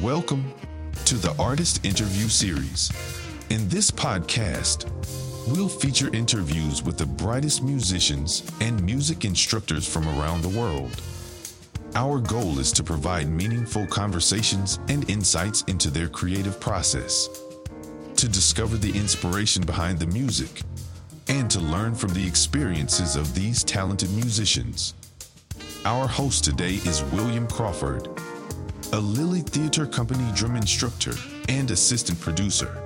Welcome to the Artist Interview Series. In this podcast, we'll feature interviews with the brightest musicians and music instructors from around the world. Our goal is to provide meaningful conversations and insights into their creative process, to discover the inspiration behind the music, and to learn from the experiences of these talented musicians. Our host today is William Crawford, a Lilly Theater Company drum instructor and assistant producer.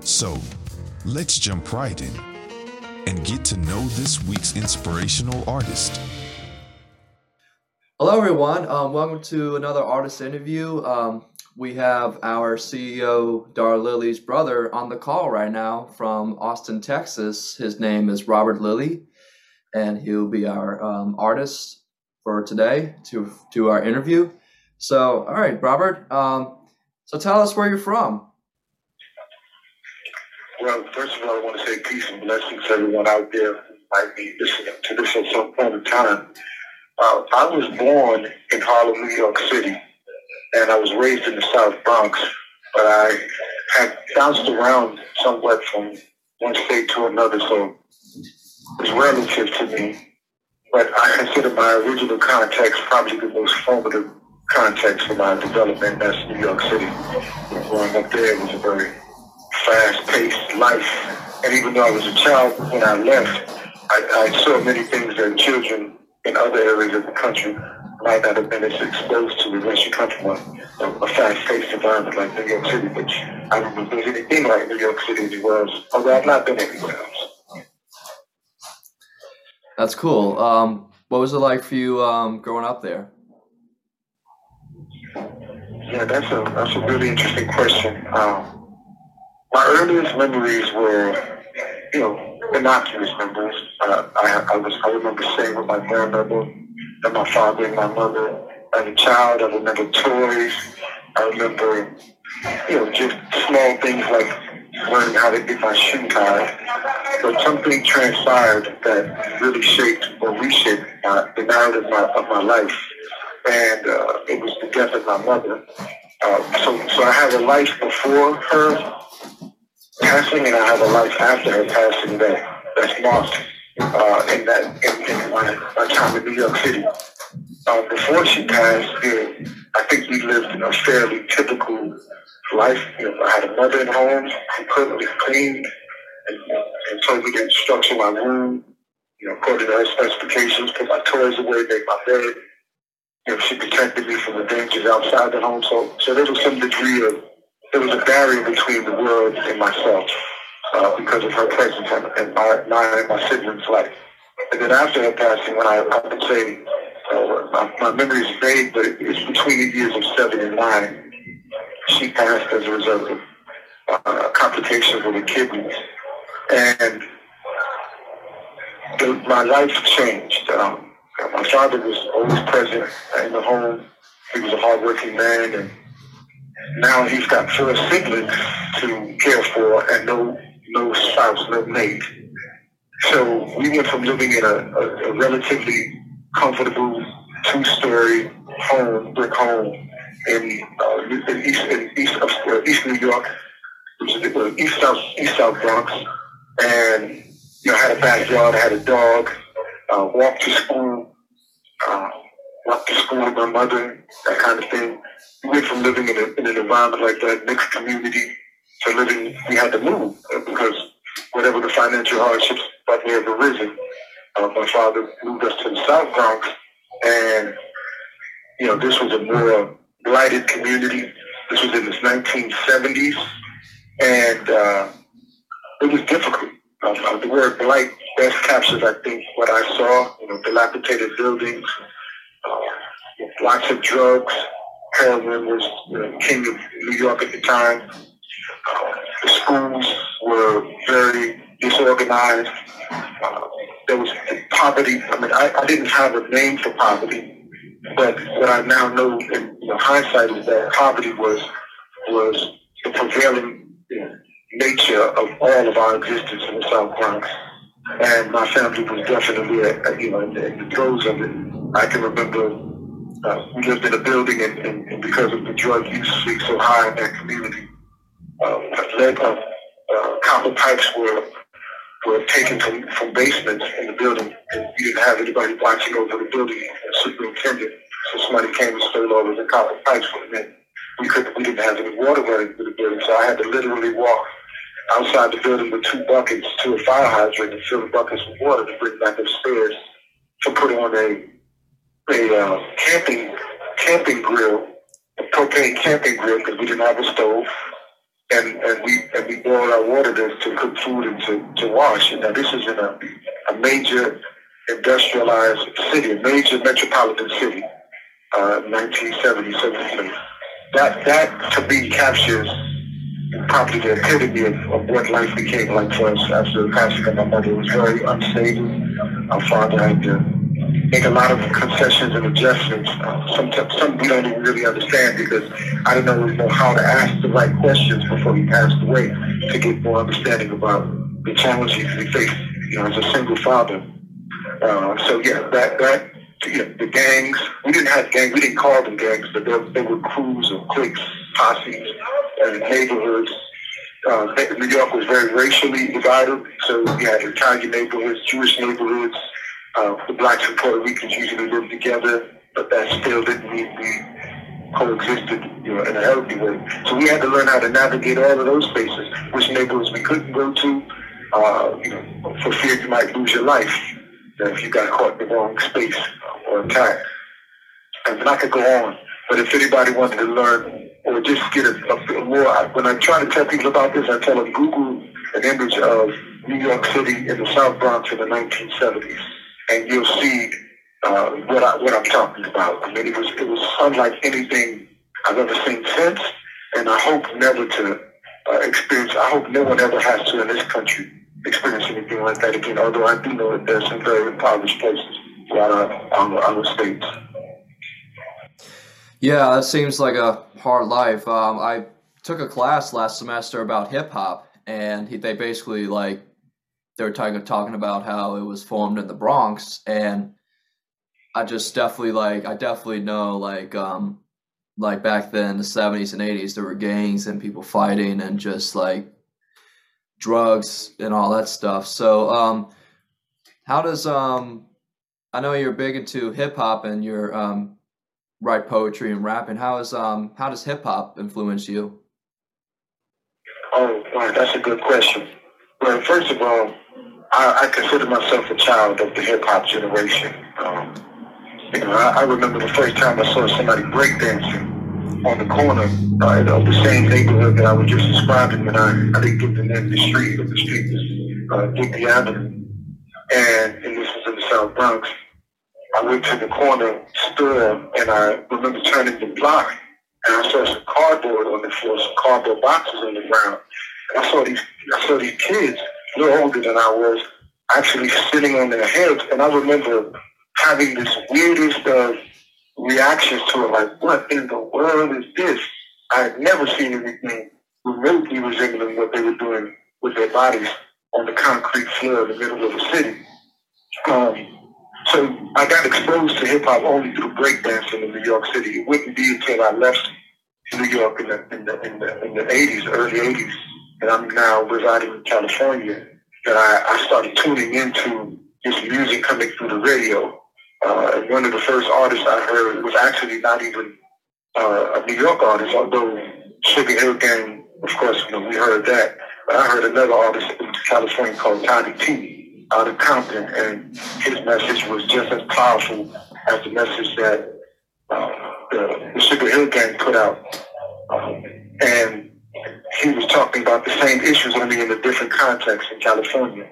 So, let's jump right in and get to know this week's inspirational artist. Hello, everyone. Um, welcome to another artist interview. Um, we have our CEO, Dar Lilly's brother, on the call right now from Austin, Texas. His name is Robert Lilly, and he'll be our um, artist for today to do our interview. So, all right, Robert. Um, so, tell us where you're from. Well, first of all, I want to say peace and blessings to everyone out there who might be listening to this at some point in time. Uh, I was born in Harlem, New York City, and I was raised in the South Bronx, but I had bounced around somewhat from one state to another, so it's relative to me. But I consider my original context probably the most formative context for my development. That's New York City. Growing up there was a very fast-paced life, and even though I was a child when I left, I, I saw many things that children in other areas of the country might not have been as exposed to unless you come from a, a fast-paced environment like New York City, which I don't think there's anything like New York City anywhere else, although I've not been anywhere else. That's cool. Um, what was it like for you um, growing up there? Yeah, that's a that's a really interesting question. Um, my earliest memories were, you know, innocuous memories. Uh, I, I was I remember staying with my grandmother and my father and my mother. As a child, I remember toys. I remember, you know, just small things like learning how to get my shoe tied. But something transpired that really shaped or reshaped my, the narrative of my, of my life and uh, it was the death of my mother. Uh, so, so I have a life before her passing, and I have a life after her passing that that's marked uh, in that in, in my, my, time in New York City. Uh, before she passed, you I think we lived in a fairly typical life. You know, I had a mother at home who and cleaned and, and told me to structure my room, you know, according to her specifications, put my toys away, make my bed you know, she protected me from the dangers outside the home. So, so there was some degree of, there was a barrier between the world and myself uh, because of her presence in my, my, my siblings' life. And then after her passing, when I, I would say, uh, my, my memory is vague, but it's between the years of seven and nine. She passed as a result of uh, complications with her kidneys. And the, my life changed. Um, my father was always present in the home. He was a hardworking man, and now he's got four siblings to care for and no no spouse, no mate. So we went from living in a, a, a relatively comfortable two-story home, brick home in, uh, in East in East, uh, East New York, which is East South East South Bronx, and you know had a backyard, had a dog, uh, walked to school, uh, walked to school with my mother, that kind of thing. We went from living in, a, in an environment like that, mixed community, to living, we had to move uh, because whatever the financial hardships that may have arisen, uh, my father moved us to the South Bronx, and you know this was a more blighted community. This was in the 1970s, and uh, it was difficult. Uh, the word blight best captures, I think, what I saw. You know, dilapidated buildings, uh, lots of drugs. Heroin was the king of New York at the time. Uh, the schools were very disorganized. Uh, there was poverty. I mean, I, I didn't have a name for poverty, but what I now know in you know, hindsight is that poverty was was the prevailing you know, nature of all of our existence in the South Bronx and my family was definitely, uh, you know, in the, in the throes of it. I can remember uh, we lived in a building, and, and, and because of the drug use being so high in that community, uh, lead uh, uh, copper pipes were were taken from, from basements in the building, and we didn't have anybody watching over the building, a superintendent. So somebody came and stole all of the copper pipes from them. We could we didn't have any water running through the building, so I had to literally walk outside the building with two buckets to a fire hydrant and fill the buckets with water to bring back upstairs to put on a a uh, camping camping grill, a propane camping grill because we didn't have a stove, and and we and we boiled our water to, to cook food and to, to wash. And now this is in a, a major industrialized city, a major metropolitan city, uh, 1970, 73. That that to me captures probably the epitome of, of what life became like for us after the passing of my mother. It was very unstable. Our father had to make a lot of concessions and adjustments. Uh, sometimes some we don't even really understand because I didn't always know how to ask the right questions before he passed away to get more understanding about the challenges he faced, you know, as a single father. Uh, so yeah, that that you know, the gangs. We didn't have gangs. We didn't call them gangs, but they, they were crews or cliques, posses, and neighborhoods. Uh, New York was very racially divided, so you had Italian neighborhoods, Jewish neighborhoods. Uh, the blacks and Puerto Ricans usually lived together, but that still didn't mean we coexisted, you know, in a healthy way. So we had to learn how to navigate all of those spaces, which neighborhoods we couldn't go to, uh, you know, for fear you might lose your life if you got caught in the wrong space or attacked. And I could go on, but if anybody wanted to learn or just get a, a more, when I try to tell people about this, I tell them Google an image of New York City in the South Bronx in the 1970s and you'll see uh, what I what I'm talking about. I mean, it was it was unlike anything I've ever seen since, and I hope never to uh, experience. I hope no one ever has to in this country experience anything like that again. Although I do know that there's some very impoverished places throughout our, our, our states. Yeah, that seems like a hard life. Um, I took a class last semester about hip hop, and he, they basically like they were talking talking about how it was formed in the Bronx, and I just definitely like I definitely know like um like back then the seventies and eighties there were gangs and people fighting and just like drugs and all that stuff. So um how does um I know you're big into hip hop and you're um write poetry and rapping. How is um how does hip hop influence you? Oh, that's a good question. Well, first of all, I, I consider myself a child of the hip hop generation. Um, you know, I, I, remember the first time I saw somebody breakdancing on the corner uh, of the same neighborhood that I was just describing, and I, I didn't get the name of the street, but the street was uh, Digby Avenue, and, and this was in the South Bronx. I went to the corner store, and I remember turning the block, and I saw some cardboard on the floor, some cardboard boxes on the ground. And I saw these, I saw these kids little older than I was, actually sitting on their heads. And I remember having this weirdest of reactions to it, like, what in the world is this? I had never seen anything remotely resembling what they were doing with their bodies on the concrete floor in the middle of the city. Um, so I got exposed to hip hop only through breakdancing in New York City. It wouldn't be until I left New York in the in the in the, in the 80s, early 80s, and I'm now residing in California, that I, I started tuning into this music coming through the radio. Uh, one of the first artists I heard was actually not even uh, a New York artist, although Sugar Hill Gang, of course, you know, we heard that. But I heard another artist in California called Toddy Tee out of Compton, and his message was just as powerful as the message that uh, the, the Sugar Hill Gang put out. Um, and he was talking about the same issues, only in a different context in California.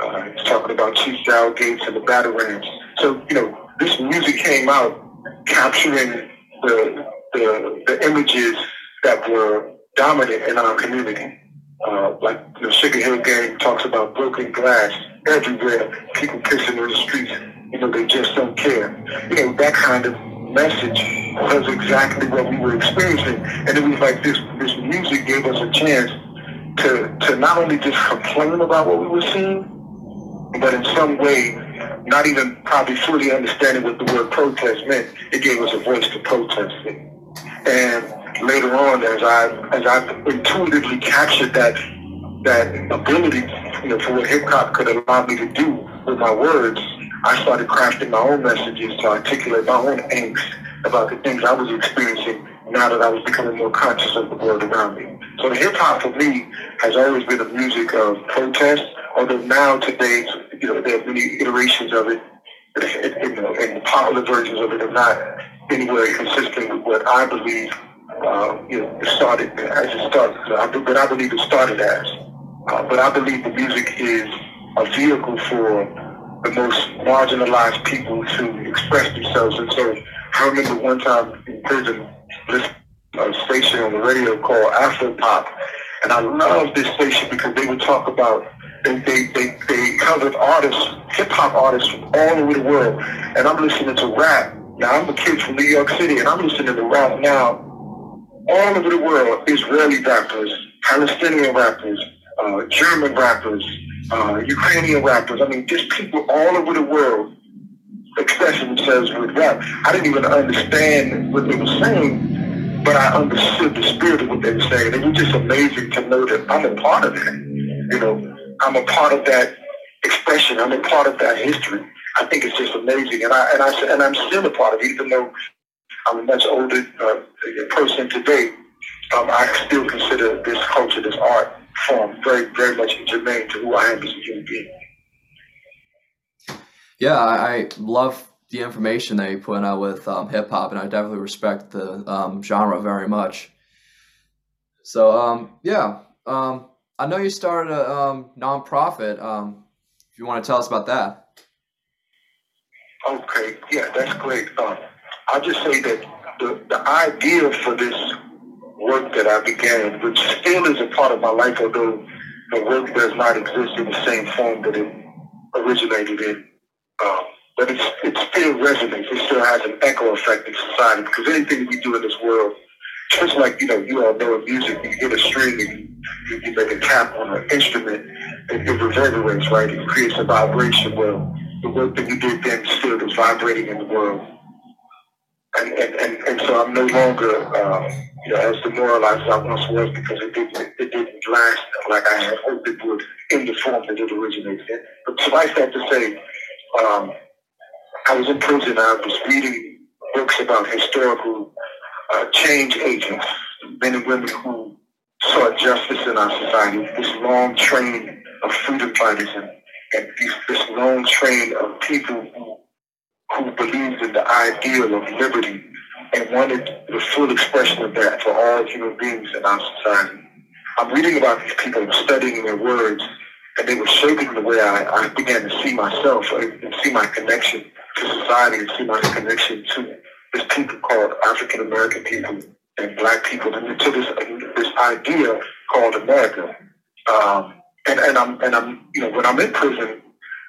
Uh, he was talking about Chief Daryl Gates and the Batterrams. So, you know, this music came out capturing the, the, the images that were dominant in our community. Uh, like the Sugar Hill Gang talks about broken glass everywhere, people pissing in the streets, you know, they just don't care. You know, that kind of message was exactly what we were experiencing. And it was like this, this music gave us a chance to, to not only just complain about what we were seeing, but in some way not even probably fully understanding what the word protest meant, it gave us a voice to protest it. And later on, as I as I intuitively captured that that ability, you know, for what hip hop could allow me to do with my words, I started crafting my own messages to articulate my own angst about the things I was experiencing now that I was becoming more conscious of the world around me. So hip hop for me has always been a music of protest, although now today, you know, there are many iterations of it, you know, and the popular versions of it are not anywhere consistent with what I believe, uh, you know, it started as it started, but I believe it started as. Uh, but I believe the music is a vehicle for the most marginalized people to express themselves. And so I remember one time in prison, this uh, station on the radio called Afro Pop, and I love this station because they would talk about they they they, they covered artists, hip hop artists from all over the world, and I'm listening to rap. Now I'm a kid from New York City, and I'm listening to rap now all over the world. Israeli rappers, Palestinian rappers, uh, German rappers, uh, Ukrainian rappers. I mean, just people all over the world expressing themselves with rap. I didn't even understand what they were saying, but I understood the spirit of what they were saying. It was just amazing to know that I'm a part of it. You know, I'm a part of that expression. I'm a part of that history. I think it's just amazing, and I and I and I'm still a part of it, even though I'm a much older uh, person today. Um, I still consider this culture, this art form, very, very much germane to who I am as a human being. Yeah, I, love the information that you put out with um, hip hop, and I definitely respect the um, genre very much. So, um, yeah, um, I know you started a um, nonprofit. Um, if you want to tell us about that. Okay, yeah, that's great. I'll just say that the, the idea for this work that I began, which still is a part of my life, although the work does not exist in the same form that it originated in. Um, but it's, it still resonates. It still has an echo effect in society because anything we do in this world, just like, you know, you all know in music, you hit a string and you, you make a tap on an instrument, and it reverberates, right? It creates a vibration. Well, the work that you did then still is vibrating in the world. And, and, and, and so I'm no longer, uh, you know, as demoralized as I once was because it didn't, it didn't last like I had hoped it would in the form that it originated in. But suffice that to say, um, I was in prison. I was reading books about historical uh, change agents, men and women who sought justice in our society. This long train of freedom fighters and, and this long train of people who, who believed in the ideal of liberty and wanted the full expression of that for all human beings in our society. I'm reading about these people, studying their words, and they were shaping the way I, I began to see myself and see my connection to society and see my connection to this people called African American people and black people and to this this idea called America. Um, and, and I'm and I'm you know when I'm in prison,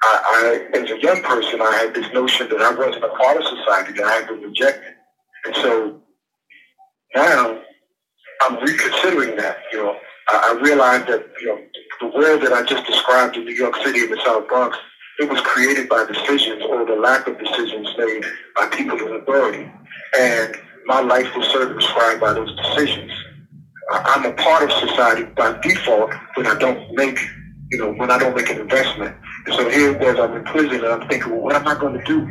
I, I as a young person I had this notion that I wasn't a part of society that I had been rejected, and so now I'm reconsidering that. You know, I, realized that you know the world that I just described in New York City and the South Bronx, it was created by decisions or the lack of decisions made by people in authority. And my life was circumscribed by those decisions. I'm a part of society by default when I don't make, you know, when I don't make an investment. And so here it was, I'm in prison and I'm thinking, well, what am I going to do?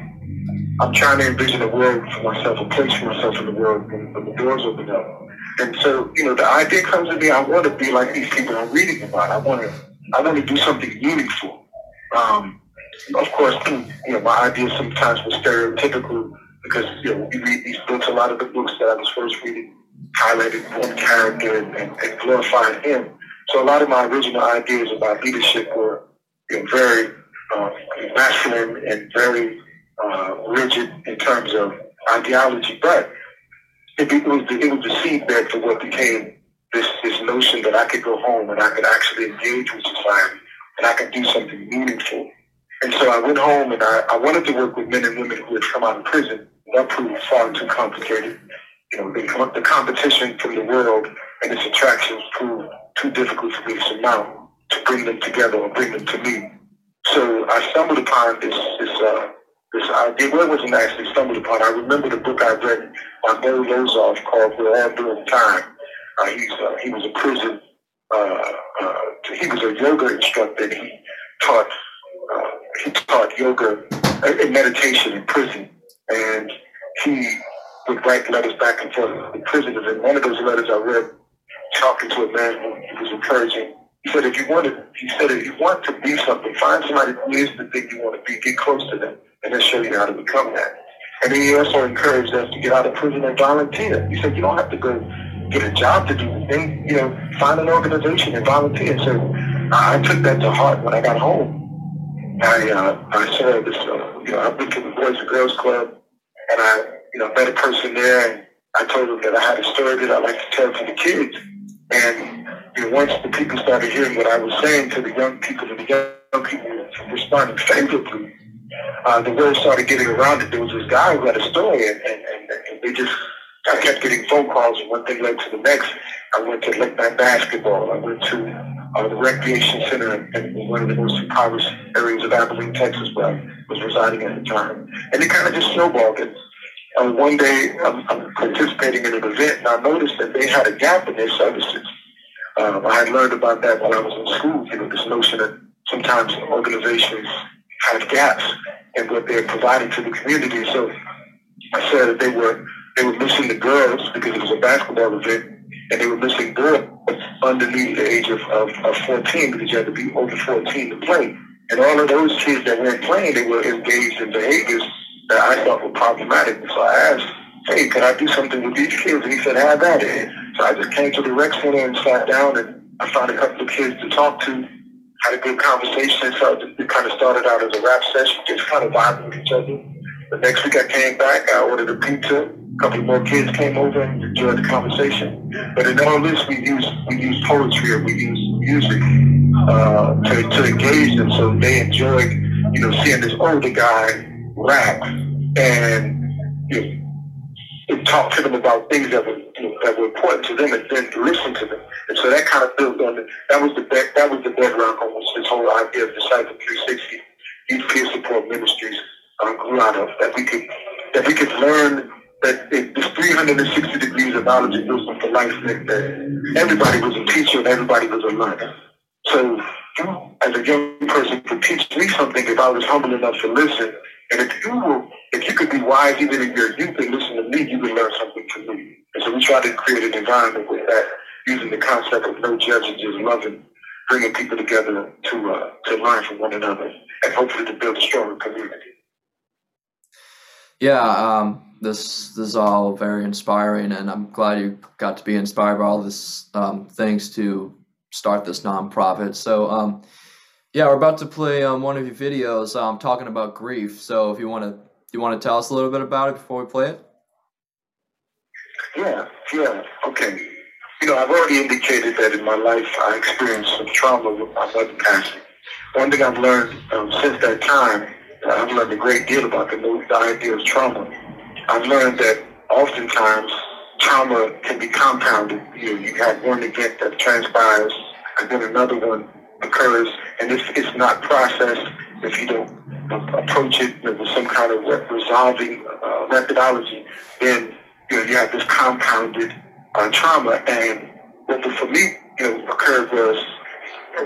I'm trying to envision a world for myself, a place for myself in the world when, when the doors open up. And so, you know, the idea comes to me, I want to be like these people I'm reading about. I want to, I want to do something meaningful. Um, of course, you know, my ideas sometimes were stereotypical because, you know, we read these books, a lot of the books that I was first reading highlighted one character and, and, and glorified him. So a lot of my original ideas about leadership were, you know, very uh, masculine and very uh, rigid in terms of ideology. But it, it was the, it was the seedbed for what became this this notion that I could go home and I could actually engage with society and I could do something meaningful. And so I went home and I, I wanted to work with men and women who had come out of prison. That proved far too complicated. You know, the, the competition from the world and its attractions proved too difficult for me to surmount to bring them together or bring them to me. So I stumbled upon this this uh, this idea. Well, it wasn't actually stumbled upon. I remember the book I read by Murray Lozoff called We're All Doing Time. Uh, he's uh, he was a prison. Uh, uh, he was a yoga instructor. He taught uh, he taught yoga and meditation in prison, and he would write letters back and forth to prisoners. And one of those letters I read, talking to a man who was encouraging. He said, if you want to, he said, if you want to be something, find somebody who is the thing you want to be. Get close to them, and they'll show you how to become that. And then he also encouraged us to get out of prison and volunteer. He said, you don't have to go get a job to do the thing. You know, find an organization and volunteer. So I took that to heart when I got home. I uh, I saw this. Uh, you know, I've been to the Boys and Girls Club, and I you know met a person there, and I told them that I had a story that I'd like to tell to the kids. And you know, once the people started hearing what I was saying to the young people, and the young people responded favorably, uh, the word started getting around that there was this guy who had a story, and, and, and, and they just I kept getting phone calls, and one thing led to the next. I went to Lakeland basketball. I went to uh, the recreation center in, in, one of the most impoverished areas of Abilene, Texas, where I was residing at the time. And it kind of just snowballed. And uh, one day I'm, I'm, participating in an event, and I noticed that they had a gap in their services. Um, I had learned about that while I was in school, you know, this notion that sometimes organizations have gaps in what they're providing to the community. So I said that they were they were missing the girls because it was a basketball event, and they were missing girls underneath the age of, of, of 14 because you had to be over 14 to play. And all of those kids that weren't playing, they were engaged in behaviors that I thought were problematic. So I asked, hey, can I do something with these kids? And he said, have at it. So I just came to the rec center and sat down and I found a couple of kids to talk to, had a good conversation. So it kind of started out as a rap session, just kind of vibing with each other. The next week I came back, I ordered a pizza a couple more kids came over and enjoyed the conversation. But in all this, we use we use poetry or we use music uh, to, to engage them, so they enjoyed you know seeing this older guy rap and you know, talk to them about things that were you know, that were important to them, and then listen to them. And so that kind of built on it. That was the be- that was the bedrock on which this whole idea of Disciple 360 Youth Peer Support Ministries um, grew out of. That we could that we could learn that there's 360 degrees of knowledge and wisdom for life that, that everybody was a teacher and everybody was a learner. So as a young person, could teach me something if I was humble enough to listen. And if you were, if you could be wise even in your youth and listen to me, you would learn something from me. And so we try to create an environment with that, using the concept of no judging, just loving, bringing people together to uh, to learn from one another, and hopefully to build a stronger community. Yeah, um, this this is all very inspiring, and I'm glad you got to be inspired by all this um, things to start this nonprofit. So, um, yeah, we're about to play um, one of your videos um, talking about grief. So, if you want to, you want to tell us a little bit about it before we play it? Yeah, yeah, okay. You know, I've already indicated that in my life I experienced some trauma with my mother passing. One thing I've learned um, since that time, I've learned a great deal about the, the idea of trauma. I've learned that oftentimes trauma can be compounded. You know, you have one event that transpires, and then another one occurs, and if it's not processed, if you don't approach it with some kind of resolving uh, methodology, then you know you have this compounded uh, trauma. And what for me, you know, occurred was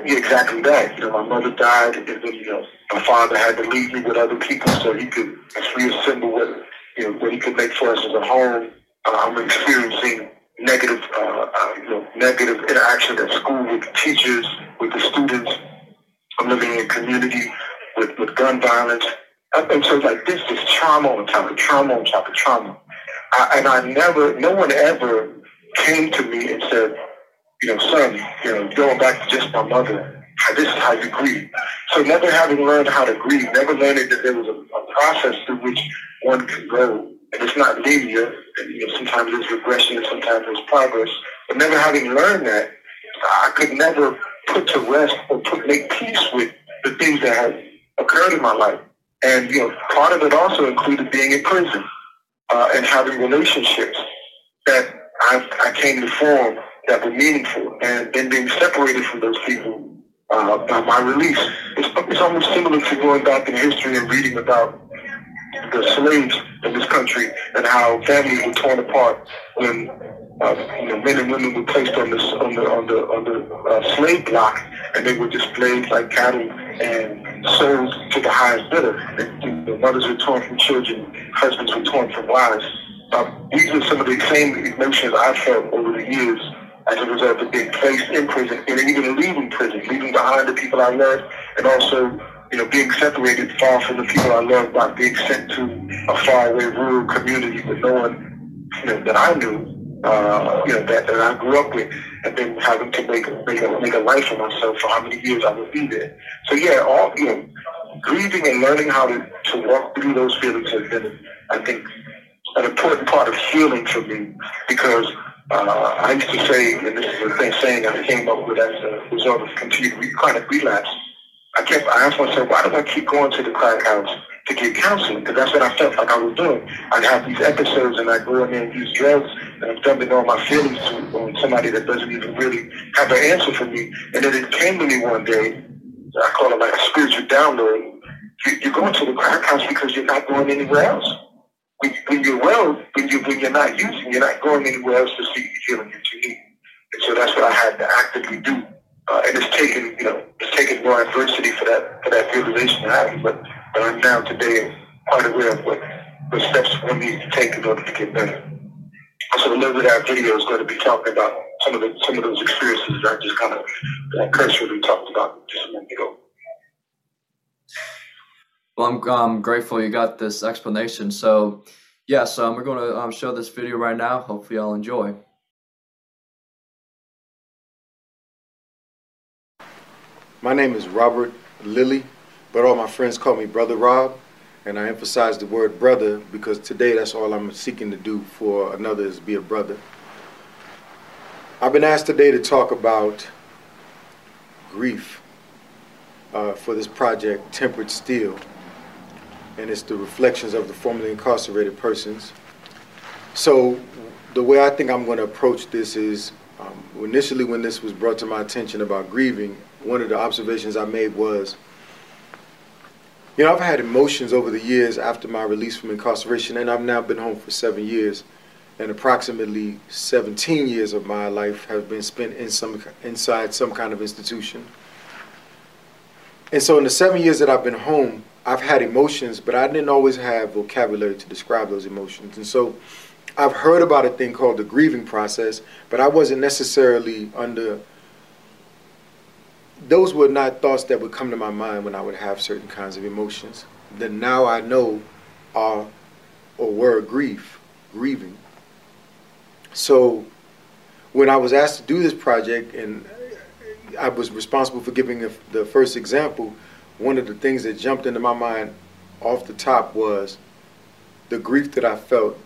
exactly that. You know, my mother died, and then you know, my father had to leave me with other people so he could reassemble what you know, what he could make for us as a home. Uh, I'm experiencing negative, uh, uh, you know, negative interaction at school with teachers, with the students. I'm living in a community with, with gun violence. And so it's like this is trauma on top of trauma on top of trauma. I, and I never, no one ever came to me and said, you know, son, you know, going back to just my mother, this is how you grieve. So never having learned how to grieve, never learning that there was a, a process through which one can go. And it's not linear. You know, sometimes there's regression and sometimes there's progress. But never having learned that, I could never put to rest or put make peace with the things that have occurred in my life. And you know, part of it also included being in prison uh, and having relationships that I, I came to form that were meaningful, and then being separated from those people uh, by my release. It's it's almost similar to going back in history and reading about the slaves in this country and how families were torn apart when uh, you know, men and women were placed on this on the on the on the uh, slave block, and they were displayed like cattle and sold to the highest bidder. And, you know, mothers were torn from children, husbands were torn from wives. Uh, these are some of the same emotions I felt over the years as a result of being placed in prison and even leaving prison, leaving behind the people I loved, and also you know, being separated far from the people I love by being sent to a faraway rural community with no one, you know, that I knew, uh, you know, that, that I grew up with, and then having to make make a, make a life for myself for how many years I would be there. So yeah, all, you know, grieving and learning how to, to walk through those feelings has been, I think, an important part of healing for me because uh, I used to say, and this is a thing saying I came up with as a result of continued re- chronic relapse, kept, I asked myself, why do I keep going to the crack house to get counseling? Because that's what I felt like I was doing. I'd have these episodes and I'd go in there and use drugs and I'm dumping all my feelings to on somebody that doesn't even really have an answer for me. And then it came to me one day, I call it like a spiritual download. You, you're going to the crack house because you're not going anywhere else. When, when you're well, when, you, when you're not using, you're not going anywhere else to seek the healing that you need. And so that's what I had to actively do uh, and it's taken, you know, it's taken more adversity for that for that realization to happen. But, I'm now today quite aware of what, what steps one needs to take in order to get better. So a little of that video is going to be talking about some of the some of those experiences that I just kind of uh, cursorily talked about just a minute ago. Well, I'm, I'm grateful you got this explanation. So, yes, um, we're going to um, show this video right now. Hopefully, y'all enjoy. My name is Robert Lilly, but all my friends call me Brother Rob, and I emphasize the word brother because today that's all I'm seeking to do for another is be a brother. I've been asked today to talk about grief uh, for this project, Tempered Steel, and it's the reflections of the formerly incarcerated persons. So the way I think I'm going to approach this is um, initially when this was brought to my attention about grieving, one of the observations I made was, you know, I've had emotions over the years after my release from incarceration, and I've now been home for seven years, and approximately 17 years of my life have been spent in some inside some kind of institution. And so, in the seven years that I've been home, I've had emotions, but I didn't always have vocabulary to describe those emotions. And so, I've heard about a thing called the grieving process, but I wasn't necessarily under those were not thoughts that would come to my mind when I would have certain kinds of emotions that now I know are or were grief, grieving. So when I was asked to do this project and I was responsible for giving the first example, one of the things that jumped into my mind off the top was the grief that I felt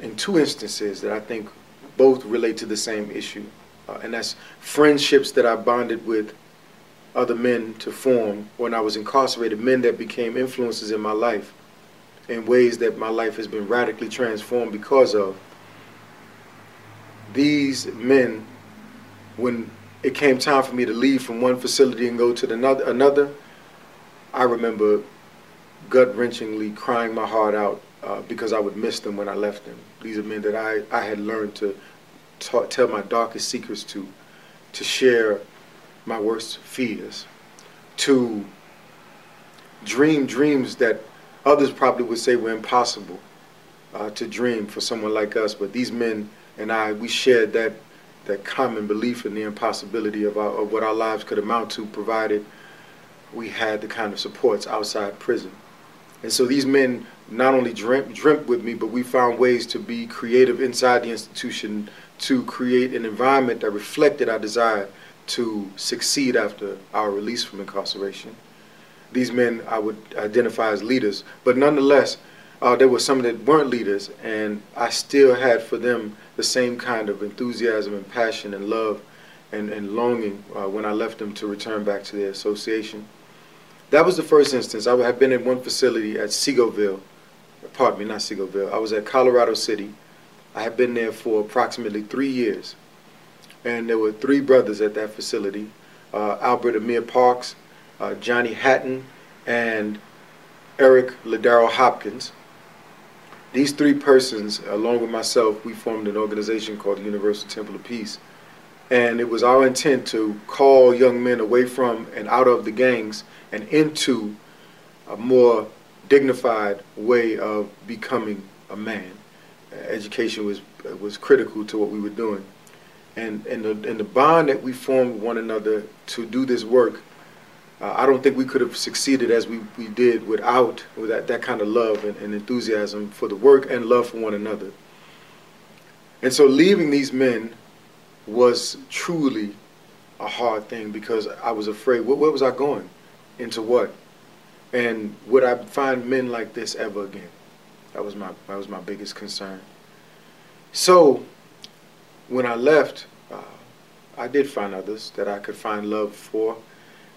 in two instances that I think both relate to the same issue. Uh, and that's friendships that I bonded with other men to form when I was incarcerated, men that became influences in my life in ways that my life has been radically transformed because of. These men, when it came time for me to leave from one facility and go to another, another I remember gut wrenchingly crying my heart out uh, because I would miss them when I left them. These are men that I, I had learned to tell my darkest secrets to, to share my worst fears, to dream dreams that others probably would say were impossible uh, to dream for someone like us. But these men and I, we shared that that common belief in the impossibility of, our, of what our lives could amount to, provided we had the kind of supports outside prison. And so these men not only dreamt, dreamt with me, but we found ways to be creative inside the institution to create an environment that reflected our desire to succeed after our release from incarceration. These men I would identify as leaders, but nonetheless, uh, there were some that weren't leaders, and I still had for them the same kind of enthusiasm and passion and love and, and longing uh, when I left them to return back to their association. That was the first instance. I had been in one facility at Seagoville, pardon me, not Seagoville. I was at Colorado City. I had been there for approximately three years. And there were three brothers at that facility uh, Albert Amir Parks, uh, Johnny Hatton, and Eric Ladaro Hopkins. These three persons, along with myself, we formed an organization called the Universal Temple of Peace. And it was our intent to call young men away from and out of the gangs and into a more dignified way of becoming a man. Education was was critical to what we were doing, and and the, and the bond that we formed with one another to do this work uh, I don't think we could have succeeded as we, we did without with that, that kind of love and, and enthusiasm for the work and love for one another. And so leaving these men was truly a hard thing because I was afraid. Where, where was I going? Into what? And would I find men like this ever again? That was my that was my biggest concern. So when I left, uh, I did find others that I could find love for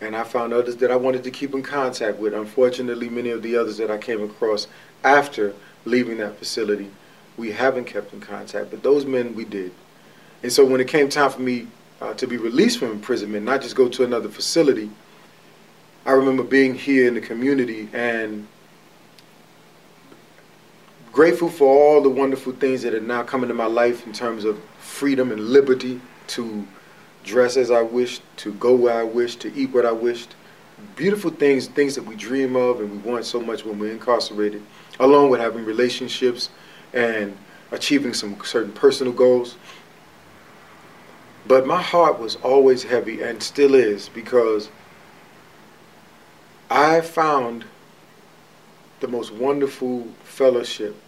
and I found others that I wanted to keep in contact with. Unfortunately, many of the others that I came across after leaving that facility, we haven't kept in contact, but those men we did. And so when it came time for me uh, to be released from imprisonment, not just go to another facility, I remember being here in the community and grateful for all the wonderful things that are now coming to my life in terms of freedom and liberty to dress as I wished, to go where I wished, to eat what I wished. Beautiful things, things that we dream of and we want so much when we're incarcerated, along with having relationships and achieving some certain personal goals. But my heart was always heavy and still is because I found the most wonderful fellowship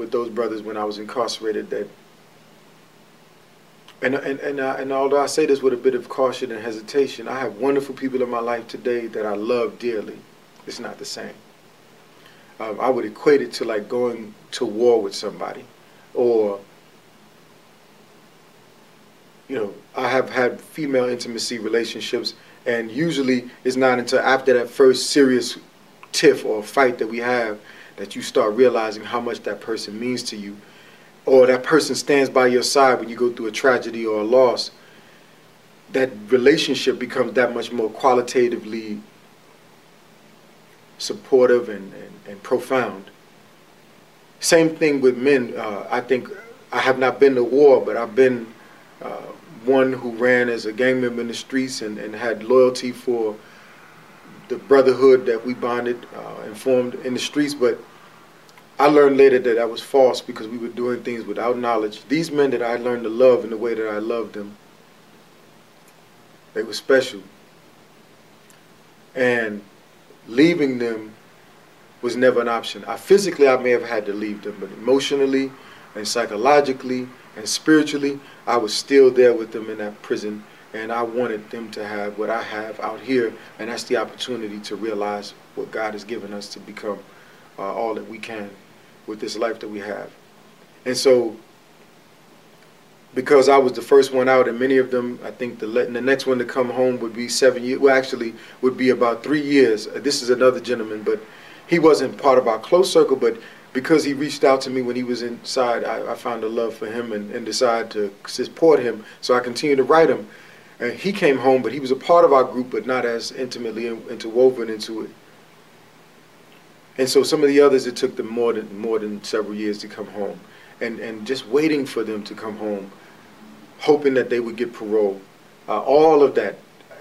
with those brothers when I was incarcerated that and and and, and although I say this with a bit of caution and hesitation, I have wonderful people in my life today that I love dearly. It's not the same. Um, I would equate it to like going to war with somebody, or you know, I have had female intimacy relationships, and usually it's not until after that first serious tiff or fight that we have that you start realizing how much that person means to you or that person stands by your side when you go through a tragedy or a loss, that relationship becomes that much more qualitatively supportive and, and, and profound. Same thing with men. Uh, I think I have not been to war, but I've been uh, one who ran as a gang member in the streets and, and had loyalty for the brotherhood that we bonded uh, and formed in the streets. But I learned later that that was false because we were doing things without knowledge. These men that I learned to love in the way that I loved them, they were special. And leaving them was never an option. I physically I may have had to leave them, but emotionally and psychologically and spiritually, I was still there with them in that prison and I wanted them to have what I have out here, and that's the opportunity to realize what God has given us to become uh, all that we can with this life that we have. And so, because I was the first one out, and many of them, I think the the next one to come home would be seven years. Well, actually, would be about three years. Uh, this is another gentleman, but he wasn't part of our close circle. But because he reached out to me when he was inside, I, I found a love for him and, and decided to support him. So I continued to write him. And he came home, but he was a part of our group, but not as intimately interwoven into it. And so some of the others, it took them more than more than several years to come home, and and just waiting for them to come home, hoping that they would get parole. Uh, all of that,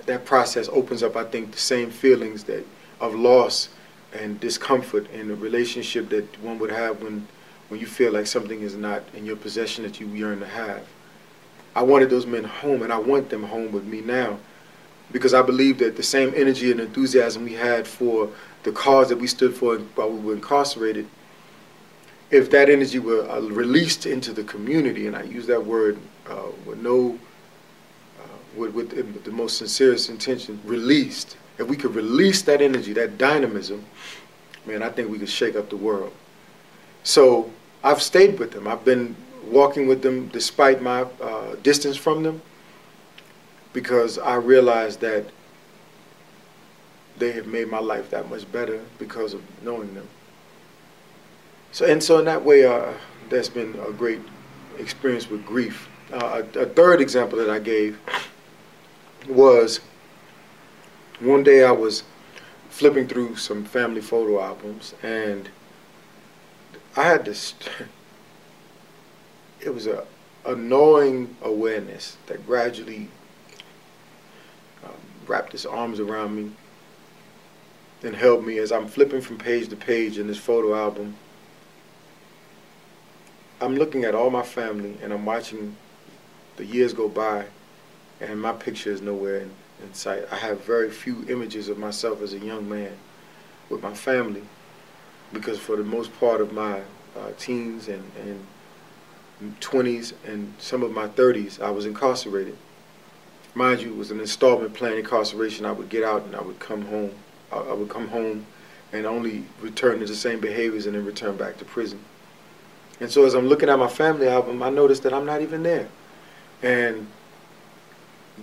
that process opens up, I think, the same feelings that of loss and discomfort in a relationship that one would have when when you feel like something is not in your possession that you yearn to have. I wanted those men home, and I want them home with me now, because I believe that the same energy and enthusiasm we had for the cause that we stood for while we were incarcerated, if that energy were uh, released into the community, and I use that word uh, with no, uh, with, with the most sincerest intention, released. If we could release that energy, that dynamism, man, I think we could shake up the world. So I've stayed with them. I've been walking with them despite my uh, distance from them because I realized that they have made my life that much better because of knowing them. So and so in that way, uh, that's been a great experience with grief. Uh, a, a, third example that I gave was one day I was flipping through some family photo albums and I had this it was a annoying awareness that gradually um, wrapped its arms around me and held me as I'm flipping from page to page in this photo album. I'm looking at all my family and I'm watching the years go by and my picture is nowhere in, in sight. I have very few images of myself as a young man with my family because for the most part of my uh, teens and, and 20s and some of my 30s, I was incarcerated. Mind you, it was an installment plan incarceration. I would get out and I would come home. I, would come home and only return to the same behaviors and then return back to prison. And so as I'm looking at my family album, I noticed that I'm not even there. And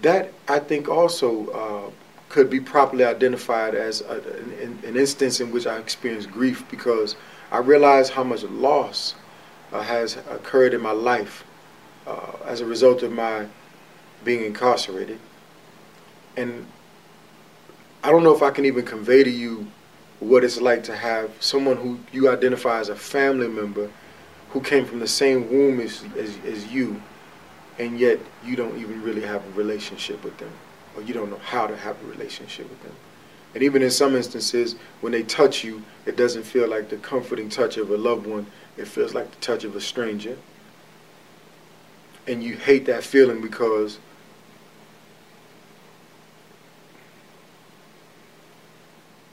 that, I think, also uh, could be properly identified as a, an, an instance in which I experienced grief because I realized how much loss uh, has occurred in my life uh, as a result of my being incarcerated. And I don't know if I can even convey to you what it's like to have someone who you identify as a family member who came from the same womb as, as, as you, and yet you don't even really have a relationship with them, or you don't know how to have a relationship with them. And even in some instances, when they touch you, it doesn't feel like the comforting touch of a loved one. It feels like the touch of a stranger. And you hate that feeling because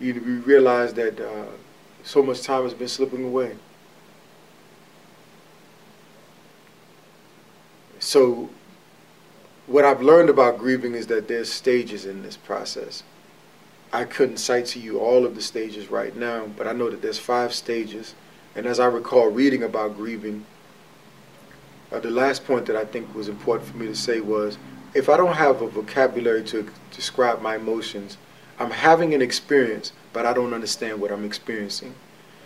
you realize that uh, so much time has been slipping away. So, what I've learned about grieving is that there's stages in this process. I couldn't cite to you all of the stages right now, but I know that there's five stages. And as I recall reading about grieving, uh, the last point that I think was important for me to say was if I don't have a vocabulary to describe my emotions, I'm having an experience, but I don't understand what I'm experiencing.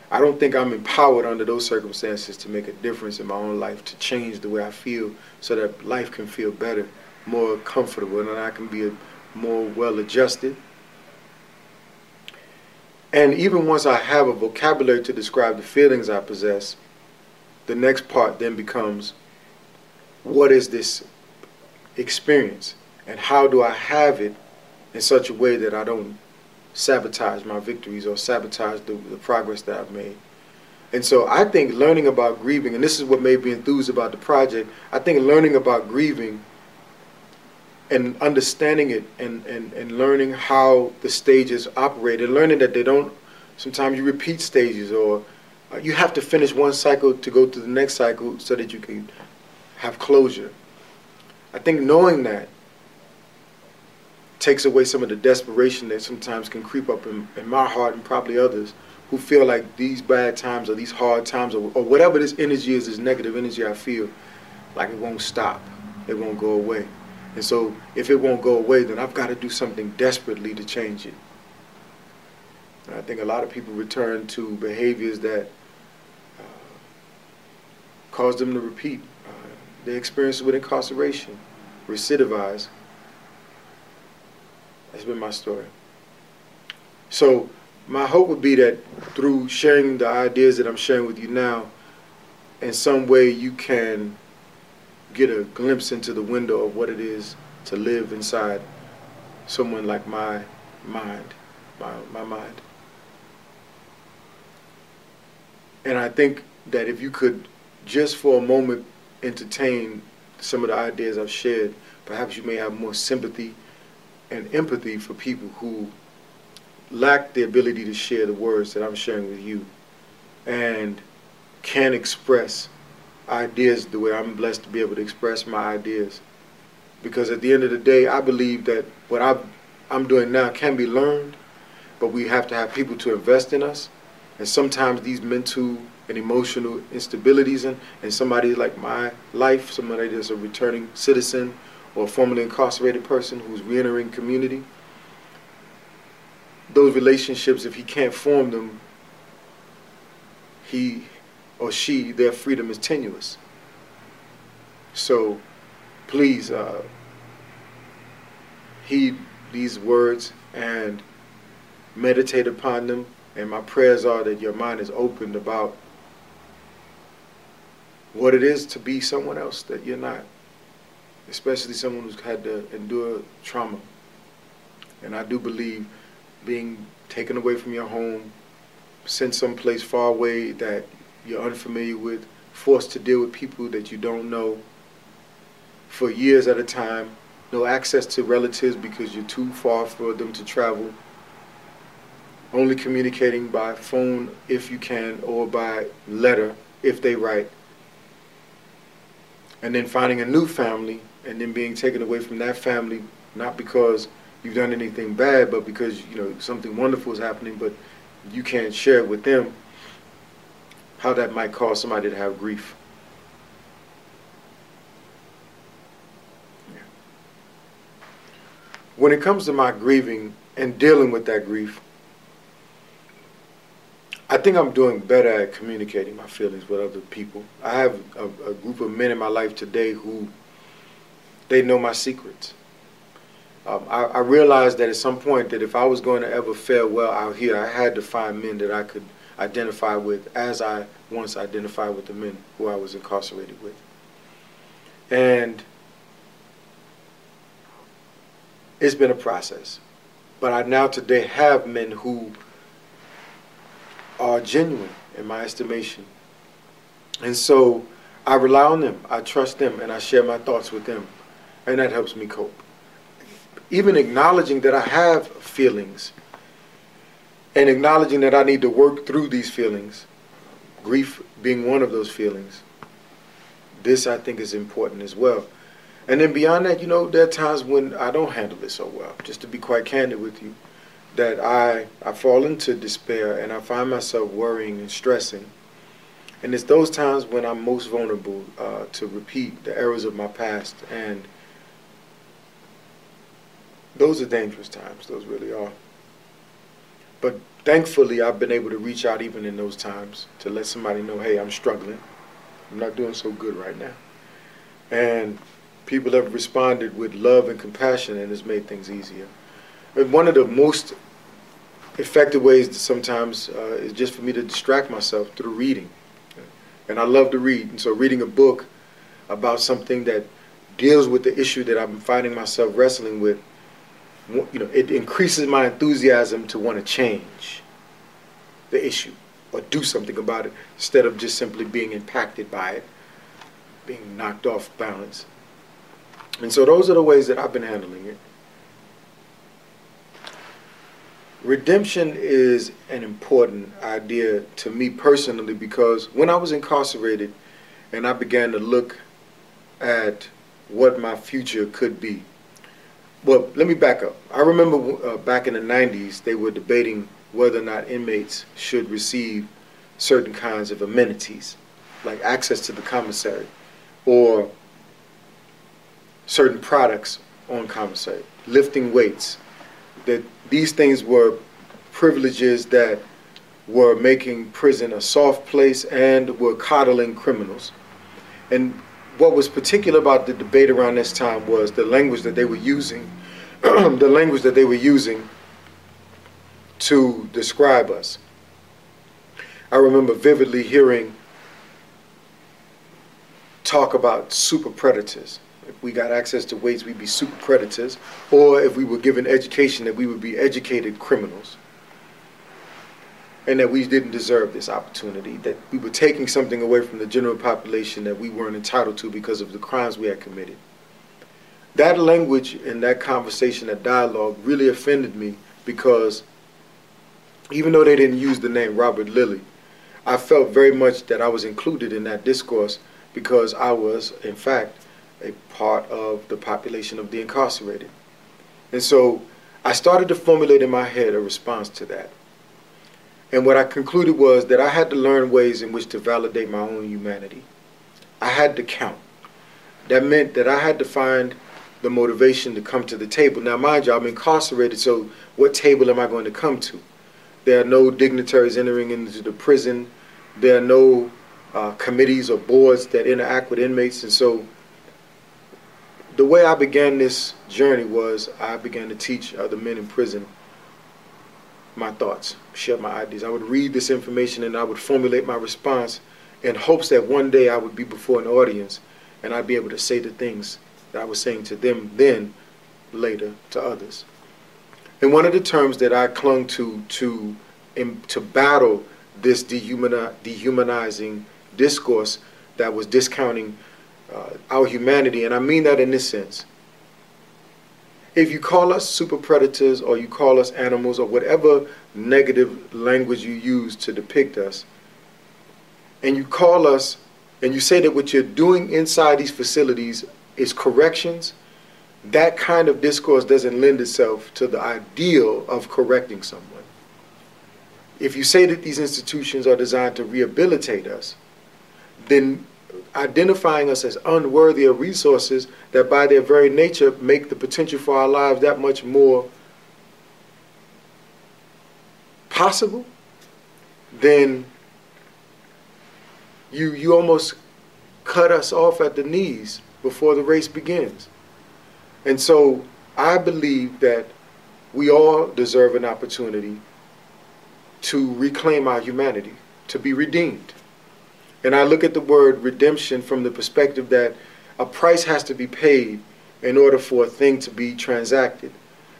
I don't think I'm empowered under those circumstances to make a difference in my own life, to change the way I feel so that life can feel better, more comfortable, and I can be more well adjusted and even once I have a vocabulary to describe the feelings I possess, the next part then becomes what is this experience? And how do I have it in such a way that I don't sabotage my victories or sabotage the, the progress that I've made? And so I think learning about grieving, and this is what made me enthused about the project, I think learning about grieving and understanding it and, and, and learning how the stages operate and learning that they don't sometimes you repeat stages or uh, you have to finish one cycle to go to the next cycle so that you can have closure i think knowing that takes away some of the desperation that sometimes can creep up in, in my heart and probably others who feel like these bad times or these hard times or, or whatever this energy is this negative energy i feel like it won't stop it won't go away and so if it won't go away, then I've got to do something desperately to change it. And I think a lot of people return to behaviors that uh, cause them to repeat uh, their experiences with incarceration, recidivize. That's been my story. So my hope would be that through sharing the ideas that I'm sharing with you now, in some way you can get a glimpse into the window of what it is to live inside someone like my mind, my, my mind. And I think that if you could just for a moment entertain some of the ideas I've shared, perhaps you may have more sympathy and empathy for people who lack the ability to share the words that I'm sharing with you and can express ideas the way I'm blessed to be able to express my ideas. Because at the end of the day, I believe that what i am doing now can be learned, but we have to have people to invest in us. And sometimes these mental and emotional instabilities and, and somebody like my life, somebody that's a returning citizen or a formerly incarcerated person who's reentering community, those relationships, if he can't form them, he or she, their freedom is tenuous. So please uh, heed these words and meditate upon them. And my prayers are that your mind is opened about what it is to be someone else that you're not, especially someone who's had to endure trauma. And I do believe being taken away from your home, sent someplace far away that you're unfamiliar with, forced to deal with people that you don't know for years at a time, no access to relatives because you're too far for them to travel, only communicating by phone if you can or by letter if they write, and then finding a new family and then being taken away from that family, not because you've done anything bad, but because you know something wonderful is happening, but you can't share it with them, how that might cause somebody to have grief. Yeah. When it comes to my grieving and dealing with that grief, I think I'm doing better at communicating my feelings with other people. I have a, a group of men in my life today who they know my secrets. Um, I, I, realized that at some point that if I was going to ever fare well out here, I had to find men that I could identify with as I once identified with the men who I was incarcerated with. And it's been a process. But I now today have men who are genuine in my estimation. And so I rely on them, I trust them, and I share my thoughts with them. And that helps me cope even acknowledging that I have feelings and acknowledging that I need to work through these feelings, grief being one of those feelings, this I think is important as well. And then beyond that, you know, there are times when I don't handle it so well, just to be quite candid with you, that I, I fall into despair and I find myself worrying and stressing. And it's those times when I'm most vulnerable uh, to repeat the errors of my past and those are dangerous times. Those really are. But thankfully, I've been able to reach out even in those times to let somebody know, hey, I'm struggling. I'm not doing so good right now. And people have responded with love and compassion, and it's made things easier. And one of the most effective ways sometimes uh, is just for me to distract myself through reading. And I love to read. And so, reading a book about something that deals with the issue that I'm finding myself wrestling with you know, it increases my enthusiasm to want to change the issue or do something about it instead of just simply being impacted by it, being knocked off balance. And so those are the ways that I've been handling it. Redemption is an important idea to me personally because when I was incarcerated and I began to look at what my future could be, well, let me back up. I remember uh, back in the 90s, they were debating whether or not inmates should receive certain kinds of amenities, like access to the commissary or certain products on commissary, lifting weights. That these things were privileges that were making prison a soft place and were coddling criminals. And what was particular about the debate around this time was the language that they were using, the language that they were using to describe us. I remember vividly hearing talk about super predators. If we got access to weights, we'd be super predators, or if we were given education, that we would be educated criminals and that we didn't deserve this opportunity, that we were taking something away from the general population that we weren't entitled to because of the crimes we had committed. That language and that conversation, that dialogue really offended me because even though they didn't use the name Robert Lilly, I felt very much that I was included in that discourse because I was, in fact, a part of the population of the incarcerated. And so I started to formulate in my head a response to that. And what I concluded was that I had to learn ways in which to validate my own humanity. I had to count. That meant that I had to find the motivation to come to the table. Now, mind you, I'm incarcerated, so what table am I going to come to? There are no dignitaries entering into the prison. There are no uh, committees or boards that interact with inmates, and so the way I began this journey was I began to teach other men in prison my thoughts, share my ideas. I would read this information and I would formulate my response in hopes that one day I would be before an audience and I'd be able to say the things that I was saying to them then, later to others. And one of the terms that I clung to to to battle this dehumani- dehumanizing discourse that was discounting uh, our humanity, and I mean that in this sense. If you call us super predators or you call us animals or whatever negative language you use to depict us, and you call us and you say that what you're doing inside these facilities is corrections, that kind of discourse doesn't lend itself to the ideal of correcting someone. If you say that these institutions are designed to rehabilitate us, then identifying us as unworthy of resources that by their very nature make the potential for our lives that much more possible, then you you almost cut us off at the knees before the race begins. And so I believe that we all deserve an opportunity to reclaim our humanity, to be redeemed. And I look at the word redemption from the perspective that a price has to be paid in order for a thing to be transacted.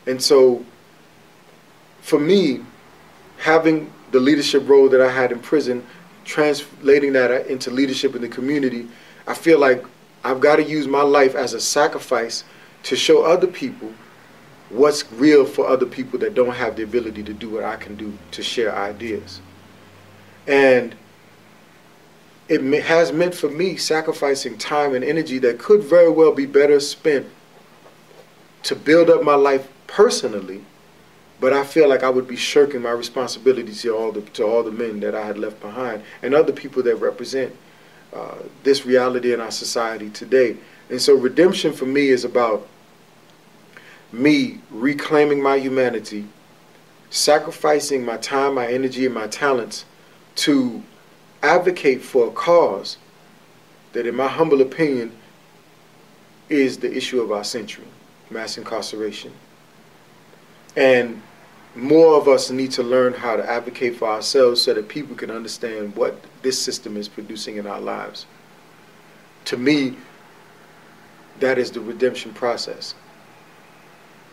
And so for me, having the leadership role that I had in prison, translating that uh, into leadership in the community, I feel like I've got to use my life as a sacrifice to show other people what's real for other people that don't have the ability to do what I can do to share ideas. And it has meant for me sacrificing time and energy that could very well be better spent to build up my life personally, but I feel like I would be shirking my responsibilities to all the to all the men that I had left behind and other people that represent uh, this reality in our society today. And so redemption for me is about me reclaiming my humanity, sacrificing my time, my energy, and my talents to advocate for a cause that, in my humble opinion, is the issue of our century mass incarceration. And more of us need to learn how to advocate for ourselves so that people can understand what this system is producing in our lives. To me, that is the redemption process.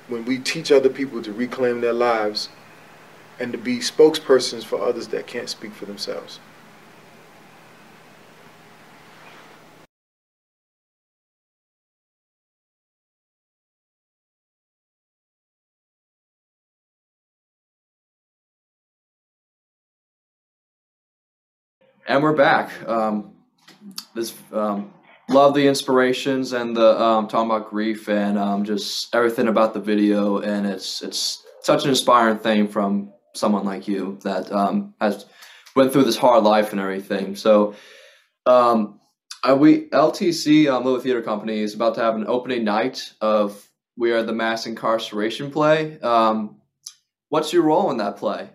When we teach other people to reclaim their lives and to be spokespersons for others that can't speak for themselves. And we're back. Um, this um, love the inspirations and the um, talking about grief and um, just everything about the video, and it's it's such an inspiring thing from someone like you that um, has went through this hard life and everything. So, um, we LTC um, Lilly Theater Company is about to have an opening night of We Are the Mass Incarceration play. Um, what's your role in that play?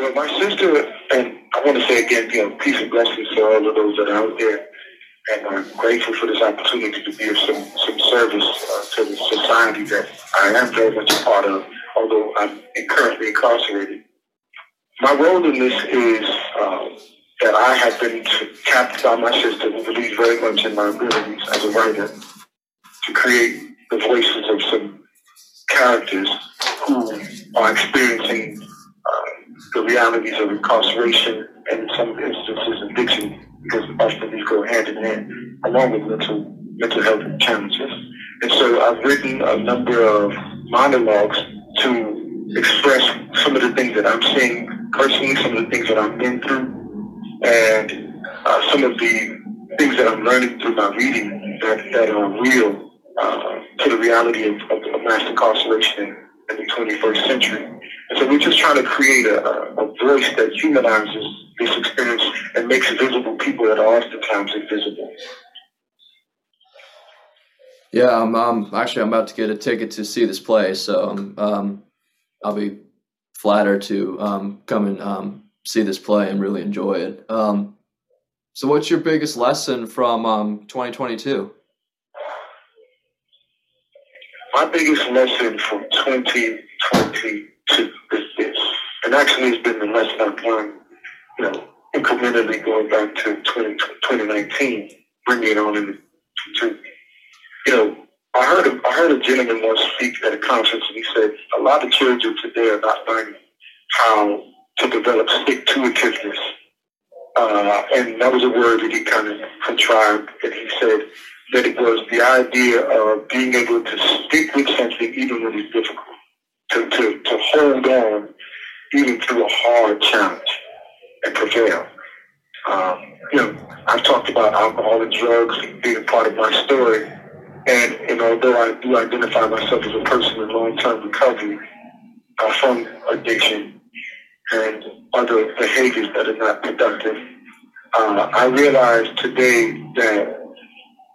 Well, my sister, and I want to say again, you know, peace and blessings to all of those that are out there. And I'm grateful for this opportunity to be of some, some service uh, to the society that I am very much a part of, although I'm currently incarcerated. My role in this is uh, that I have been tapped by my sister, who believes very much in my abilities as a writer, to create the voices of some characters who are experiencing the realities of incarceration and in some instances addiction, because often these go hand in hand, along with mental mental health challenges. And so I've written a number of monologues to express some of the things that I'm seeing personally, some of the things that I've been through, and uh, some of the things that I'm learning through my reading that, that are real uh, to the reality of, of, of mass incarceration in the 21st century. And so we're just trying to create a, a voice that humanizes this experience and makes visible people that are oftentimes invisible. Yeah, I'm, um, actually I'm about to get a ticket to see this play, so um, um I'll be flattered to um, come and um, see this play and really enjoy it. Um, so, what's your biggest lesson from um, 2022? My biggest lesson from 2022 is this, and actually it's been the lesson I've learned, you know, incrementally going back to 20, 2019, bringing it on into, you know, I heard a, I heard a gentleman once speak at a conference, and he said a lot of children today are not learning how to develop stick-to-itiveness. Uh, and that was a word that he kind of contrived, and he said that it was the idea of being able to stick with something even when it's difficult, to, to, to hold on even through a hard challenge and prevail. Um, you know, I've talked about alcohol and drugs being part of my story, and, and although I do identify myself as a person in long-term recovery uh, from addiction and other behaviors that are not productive, uh, I realize today that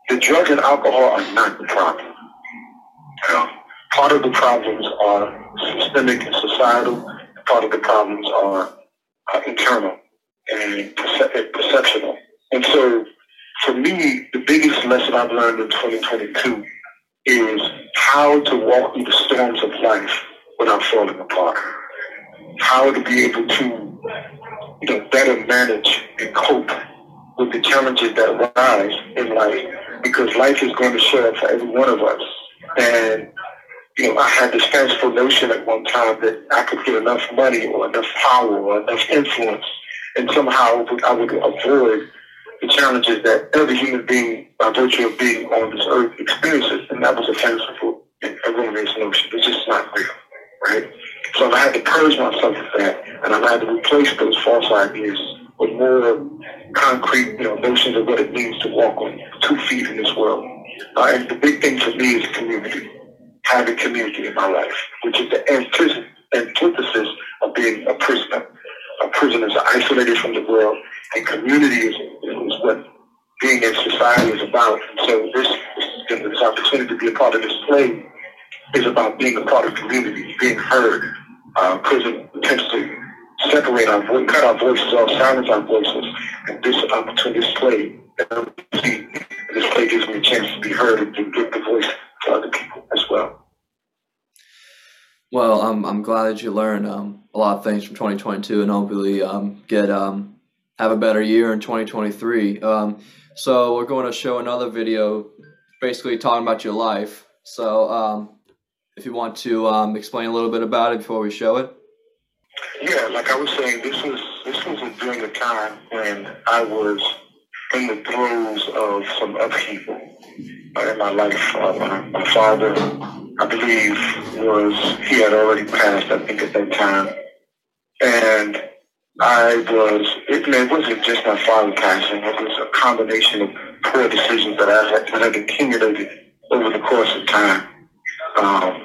the drug and alcohol are not the problem. You know, part of the problems are systemic and societal. Part of the problems are uh, internal and perce- perceptional. And so for me, the biggest lesson I've learned in 2022 is how to walk through the storms of life without falling apart. How to be able to, you know, better manage and cope with the challenges that arise in life because life is going to show up for every one of us. And, you know, I had this fanciful notion at one time that I could get enough money or enough power or enough influence and somehow I would avoid the challenges that every human being, by virtue of being on this earth, experiences. And that was a fanciful and erroneous notion. It's just not real, right? So I had to purge myself of that, and I had to replace those false ideas with more concrete, you know, notions of what it means to walk on two feet in this world. Uh, and the big thing for me is community, having community in my life, which is the antithesis of being a prisoner. A prisoner is isolated from the world, and community is, is what being in society is about. So this, this, opportunity to be a part of this play is about being a part of community, being heard. Uh, prison to separate our voice, cut our voices off, silence our voices. And this opportunity, this play, this play gives me a chance to be heard and to give the voice to other people as well. Well, um, I'm glad that you learned um, a lot of things from 2022 and hopefully um, get um, have a better year in 2023. Um, so we're going to show another video, basically talking about your life. So um, if you want to um, explain a little bit about it before we show it. Yeah, like I was saying, this was this was during a time when I was in the throes of some upheaval in my life. Uh, my, my father, I believe, was he had already passed. I think at that time, and I was. It, it wasn't just my father passing. It was a combination of poor decisions that I had, that had accumulated over the course of time. Um,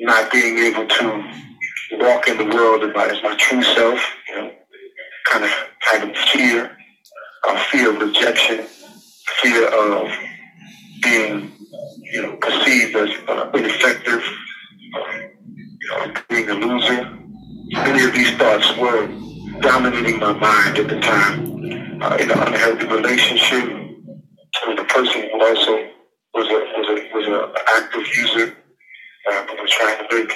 not being able to walk in the world as my, as my true self, you know, kind of having fear, uh, fear of rejection, fear of being, you know, perceived as uh, ineffective, uh, you know, being a loser. Many of these thoughts were dominating my mind at the time. Uh, in an unhealthy relationship with a person who also was a was a was an active user uh, were trying to make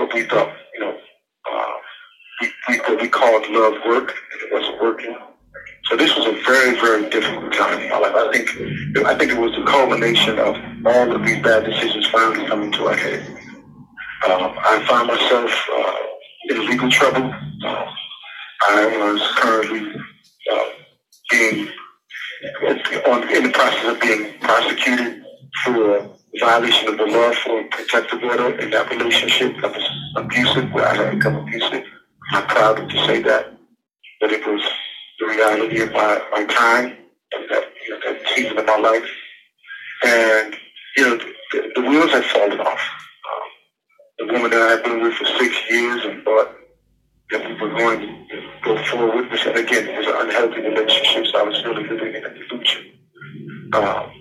what we thought, you know, uh, we, we, what we called love work, and it wasn't working. So this was a very, very difficult time in my life. I think, I think it was the culmination of all of these bad decisions finally coming to a head. Um, I found myself uh, in legal trouble. Uh, I was currently uh, being in the process of being prosecuted for violation of the law for protective order in that relationship that was abusive, I had become abusive. I'm proud to say that, that it was the reality of my, my time, that, you know, that season of my life. And, you know, the, the wheels had fallen off. Um, the woman that I had been with for six years and thought that we were going to go forward with, and again, it was an unhealthy relationship, so I was really living in a delusion. Um,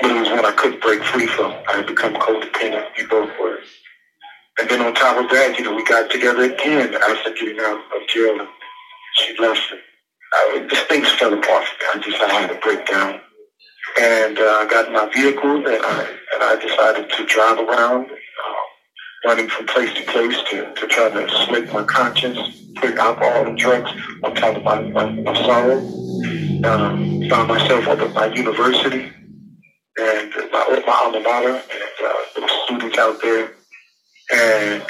but it was one I couldn't break free from. I had become codependent. We both were. And then on top of that, you know, we got together again after getting out of jail. And she left. And I, just things fell apart for me. I just I had a breakdown. and uh, I got in my vehicle and I, and I decided to drive around, uh, running from place to place to, to try to slake my conscience, put alcohol and drugs on top of my, my, my sorrow. Um, found myself up at my university and my, my alma mater, and uh, students out there, and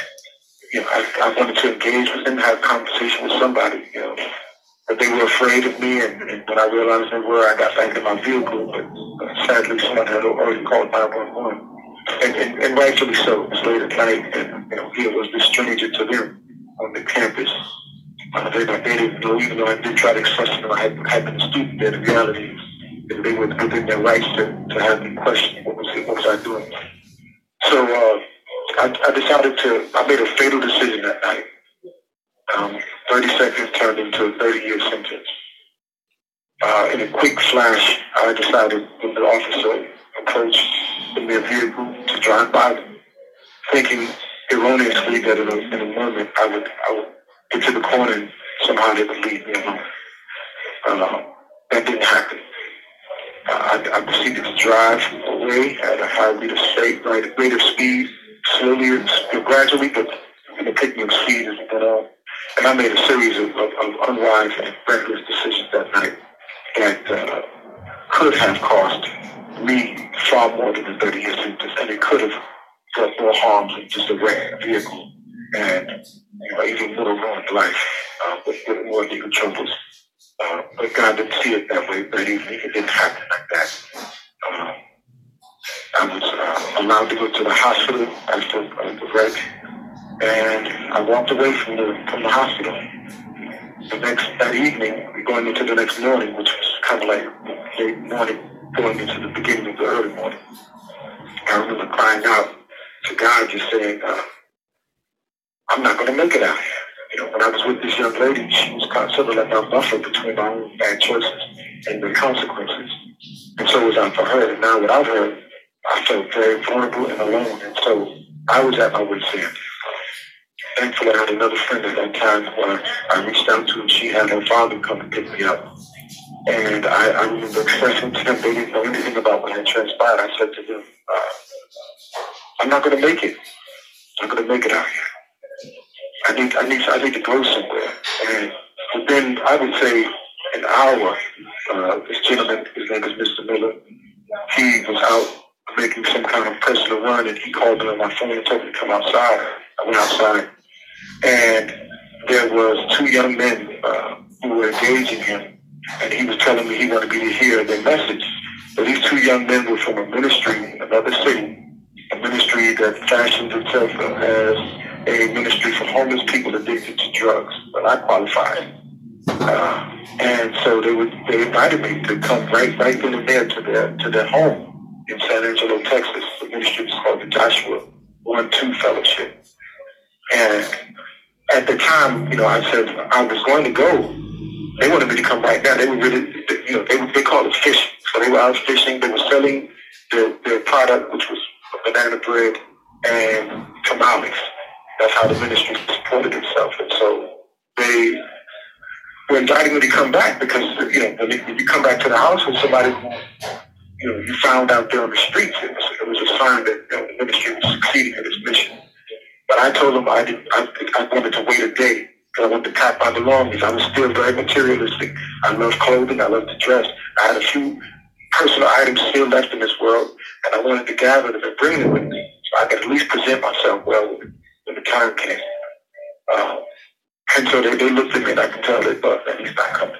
you know, I, I wanted to engage with them, have a conversation with somebody, you know. But they were afraid of me, and, and when I realized they were, I got back in my vehicle. But uh, sadly, someone had already called 911. And, and, and rightfully so. It was late at night, and you know, here was this stranger to them on the campus. Uh, they, they didn't know, even though I did try to express to them I had, had been a student there, the reality is they were within their rights to, to have me question what was, what was I doing. So uh, I, I decided to, I made a fatal decision that night. Um, 30 seconds turned into a 30 year sentence. Uh, in a quick flash, I decided when the officer approached in their vehicle to drive by them, thinking erroneously that in a, in a moment I would, I would get to the corner and somehow they would leave me alone. Uh, that didn't happen. I, I proceeded to drive away at a high rate of, state, rate of speed, slowly, gradually, but in the picking speed we went. And I made a series of, of, of unwise and reckless decisions that night that uh, could have cost me far more than the 30 year sentence, and it could have done more harm than just a wrecked vehicle and you know, even more ruined life uh, with, with more legal troubles. Uh, but God didn't see it that way that evening. It didn't happen like that. Um, I was uh, allowed to go to the hospital after uh, the wreck, and I walked away from the from the hospital. The next that evening, going into the next morning, which was kind of like late morning, going into the beginning of the early morning, I remember crying out to God, just saying, uh, "I'm not going to make it out here." You know, when I was with this young lady, she was considered like my buffer between my own bad choices and the consequences. And so was I for her. And now without her, I felt very vulnerable and alone. And so I was at my wit's end. Thankfully, I had another friend at that time where I reached out to, and she had her father come and pick me up. And I, I remember expressing to them, they didn't know anything about what had transpired. I said to them, uh, I'm not going to make it. I'm going to make it out here. I need, I need, I need to go somewhere. And within, I would say, an hour, uh, this gentleman, his name is Mr. Miller, he was out making some kind of personal run, and he called me on my phone and told me to come outside. I went outside, and there was two young men uh, who were engaging him, and he was telling me he wanted me to hear their message. But these two young men were from a ministry in another city, a ministry that fashions itself as a ministry for homeless people addicted to drugs. But I qualified. Uh, and so they would they invited me to come right right then and there to their to their home in San Angelo, Texas. The ministry was called the Joshua One Two Fellowship. And at the time, you know, I said I was going to go. They wanted me to come right now. They were really, you know, they they called it fishing. So they were out fishing. They were selling their their product, which was banana bread and tamales. That's how the ministry supported itself. And so they were inviting me to come back because, you know, when you come back to the house with somebody you know, you found out there on the streets, it was, it was a sign that you know, the ministry was succeeding in its mission. But I told them I, did, I, I wanted to wait a day because I wanted to pack my belongings. I was still very materialistic. I love clothing. I love to dress. I had a few personal items still left in this world, and I wanted to gather them and bring them with me so I could at least present myself well when, when the came. Uh, and so they, they looked at me, and I could tell they thought that he's not coming.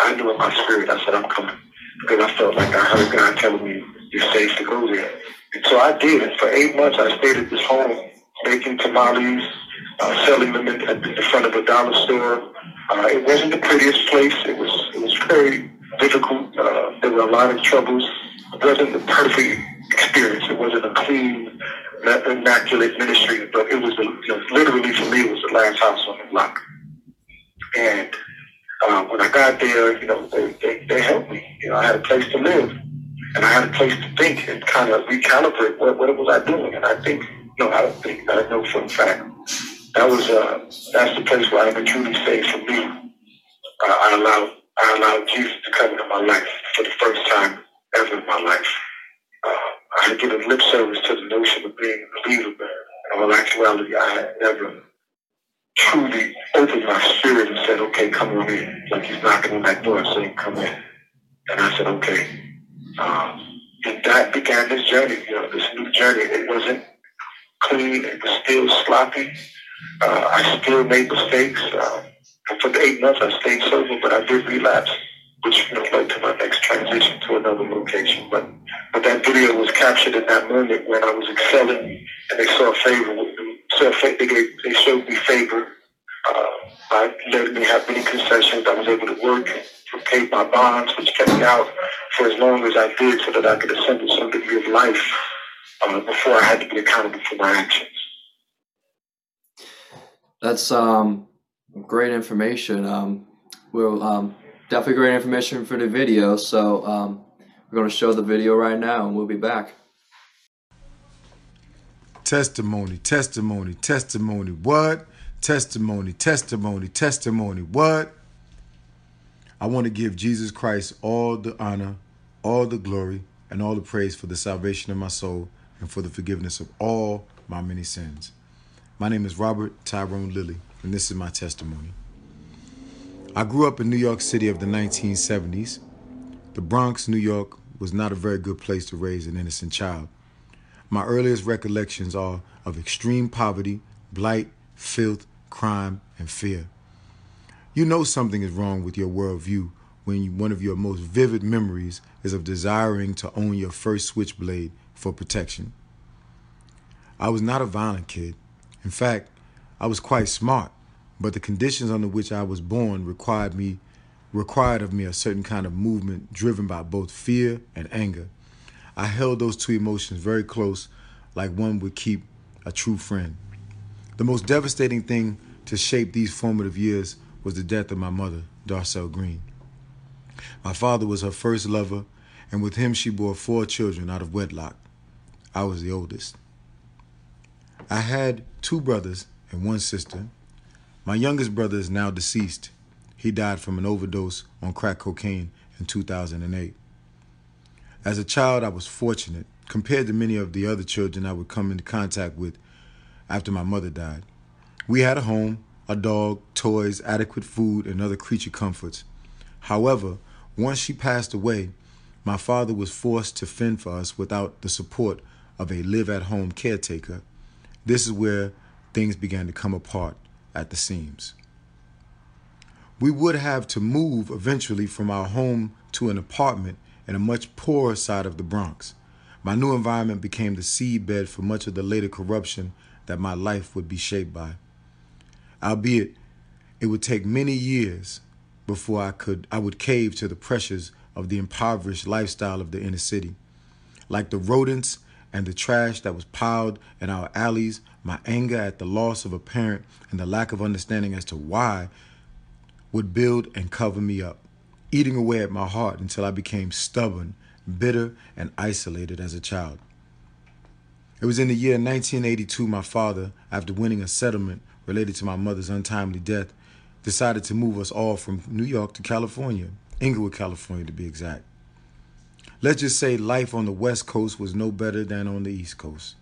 I knew in my spirit, I said, I'm coming because I felt like I heard God telling me you're safe to go there. And so I did. And for eight months, I stayed at this home making tamales, uh, selling them in, at the front of a dollar store. Uh, it wasn't the prettiest place. It was it was very difficult. Uh, there were a lot of troubles. It wasn't the perfect experience. It wasn't a clean, immaculate ministry, but it was a, you know, literally for me, it was the last house on the block. And um, when I got there, you know, they, they, they helped me. You know, I had a place to live, and I had a place to think and kind of recalibrate what, what was I doing. And I think, you know, I don't think, I know for a fact, that was, uh, that's the place where I can truly say for me, uh, I allowed, I allowed Jesus to come into my life for the first time ever in my life. Uh, I had given lip service to the notion of being a believer, but in all actuality, I had never truly opened my spirit and said, okay, come on in. Like he's knocking on that door and saying, come in. And I said, okay. Um, and that began this journey, you know, this new journey. It wasn't clean. It was still sloppy. Uh, I still made mistakes. Uh, for the eight months, I stayed sober, but I did relapse, which led to my next transition to another location. But but that video was captured in that moment when I was excelling, and they saw favor. Saw they gave, they showed me favor uh, by letting me have many concessions. I was able to work, pay my bonds, which kept me out for as long as I did, so that I could assemble some degree of life uh, before I had to be accountable for my actions. That's um, great information. Um, we'll um, definitely great information for the video. So um, we're going to show the video right now, and we'll be back. Testimony, testimony, testimony. What? Testimony, testimony, testimony. What? I want to give Jesus Christ all the honor, all the glory, and all the praise for the salvation of my soul and for the forgiveness of all my many sins. My name is Robert Tyrone Lilly, and this is my testimony. I grew up in New York City of the 1970s. The Bronx, New York, was not a very good place to raise an innocent child. My earliest recollections are of extreme poverty, blight, filth, crime, and fear. You know something is wrong with your worldview when you, one of your most vivid memories is of desiring to own your first switchblade for protection. I was not a violent kid. In fact, I was quite smart, but the conditions under which I was born required me required of me a certain kind of movement driven by both fear and anger. I held those two emotions very close, like one would keep a true friend. The most devastating thing to shape these formative years was the death of my mother, Darcel Green. My father was her first lover, and with him she bore four children out of wedlock. I was the oldest. I had two brothers and one sister. My youngest brother is now deceased. He died from an overdose on crack cocaine in 2008. As a child, I was fortunate compared to many of the other children I would come into contact with after my mother died. We had a home, a dog, toys, adequate food, and other creature comforts. However, once she passed away, my father was forced to fend for us without the support of a live at home caretaker this is where things began to come apart at the seams. We would have to move eventually from our home to an apartment in a much poorer side of the Bronx. My new environment became the seedbed for much of the later corruption that my life would be shaped by. Albeit, it would take many years before I could I would cave to the pressures of the impoverished lifestyle of the inner city. Like the rodents and the trash that was piled in our alleys, my anger at the loss of a parent and the lack of understanding as to why would build and cover me up, eating away at my heart until I became stubborn, bitter, and isolated as a child. It was in the year 1982 my father, after winning a settlement related to my mother's untimely death, decided to move us all from New York to California, Inglewood, California to be exact. Let's just say life on the West Coast was no better than on the East Coast.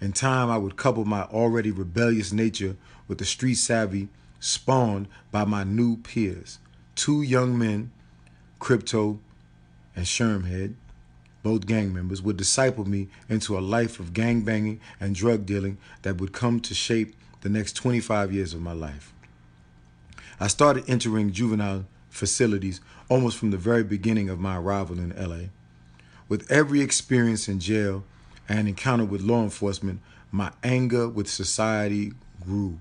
In time, I would couple my already rebellious nature with the street savvy spawned by my new peers. Two young men, Crypto and Shermhead, both gang members, would disciple me into a life of gang banging and drug dealing that would come to shape the next 25 years of my life. I started entering juvenile facilities almost from the very beginning of my arrival in LA. With every experience in jail and encounter with law enforcement, my anger with society grew.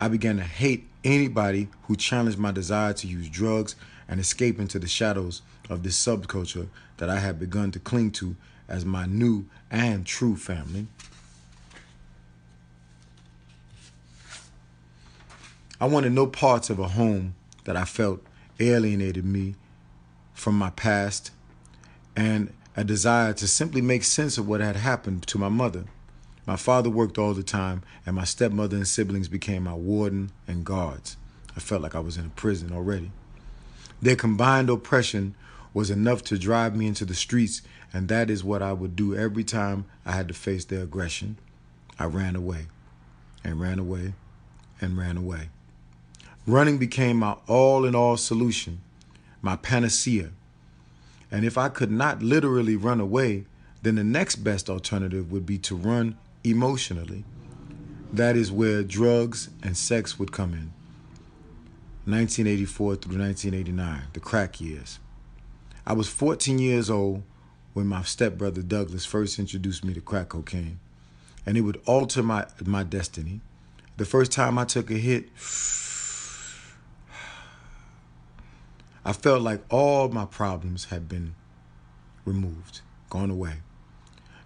I began to hate anybody who challenged my desire to use drugs and escape into the shadows of this subculture that I had begun to cling to as my new and true family. I wanted no parts of a home that I felt alienated me from my past and a desire to simply make sense of what had happened to my mother. My father worked all the time, and my stepmother and siblings became my warden and guards. I felt like I was in a prison already. Their combined oppression was enough to drive me into the streets, and that is what I would do every time I had to face their aggression. I ran away and ran away and ran away. Running became my all in all solution, my panacea. And if I could not literally run away, then the next best alternative would be to run emotionally. That is where drugs and sex would come in. 1984 through 1989, the crack years. I was 14 years old when my stepbrother Douglas first introduced me to crack cocaine, and it would alter my, my destiny. The first time I took a hit, I felt like all my problems had been removed, gone away.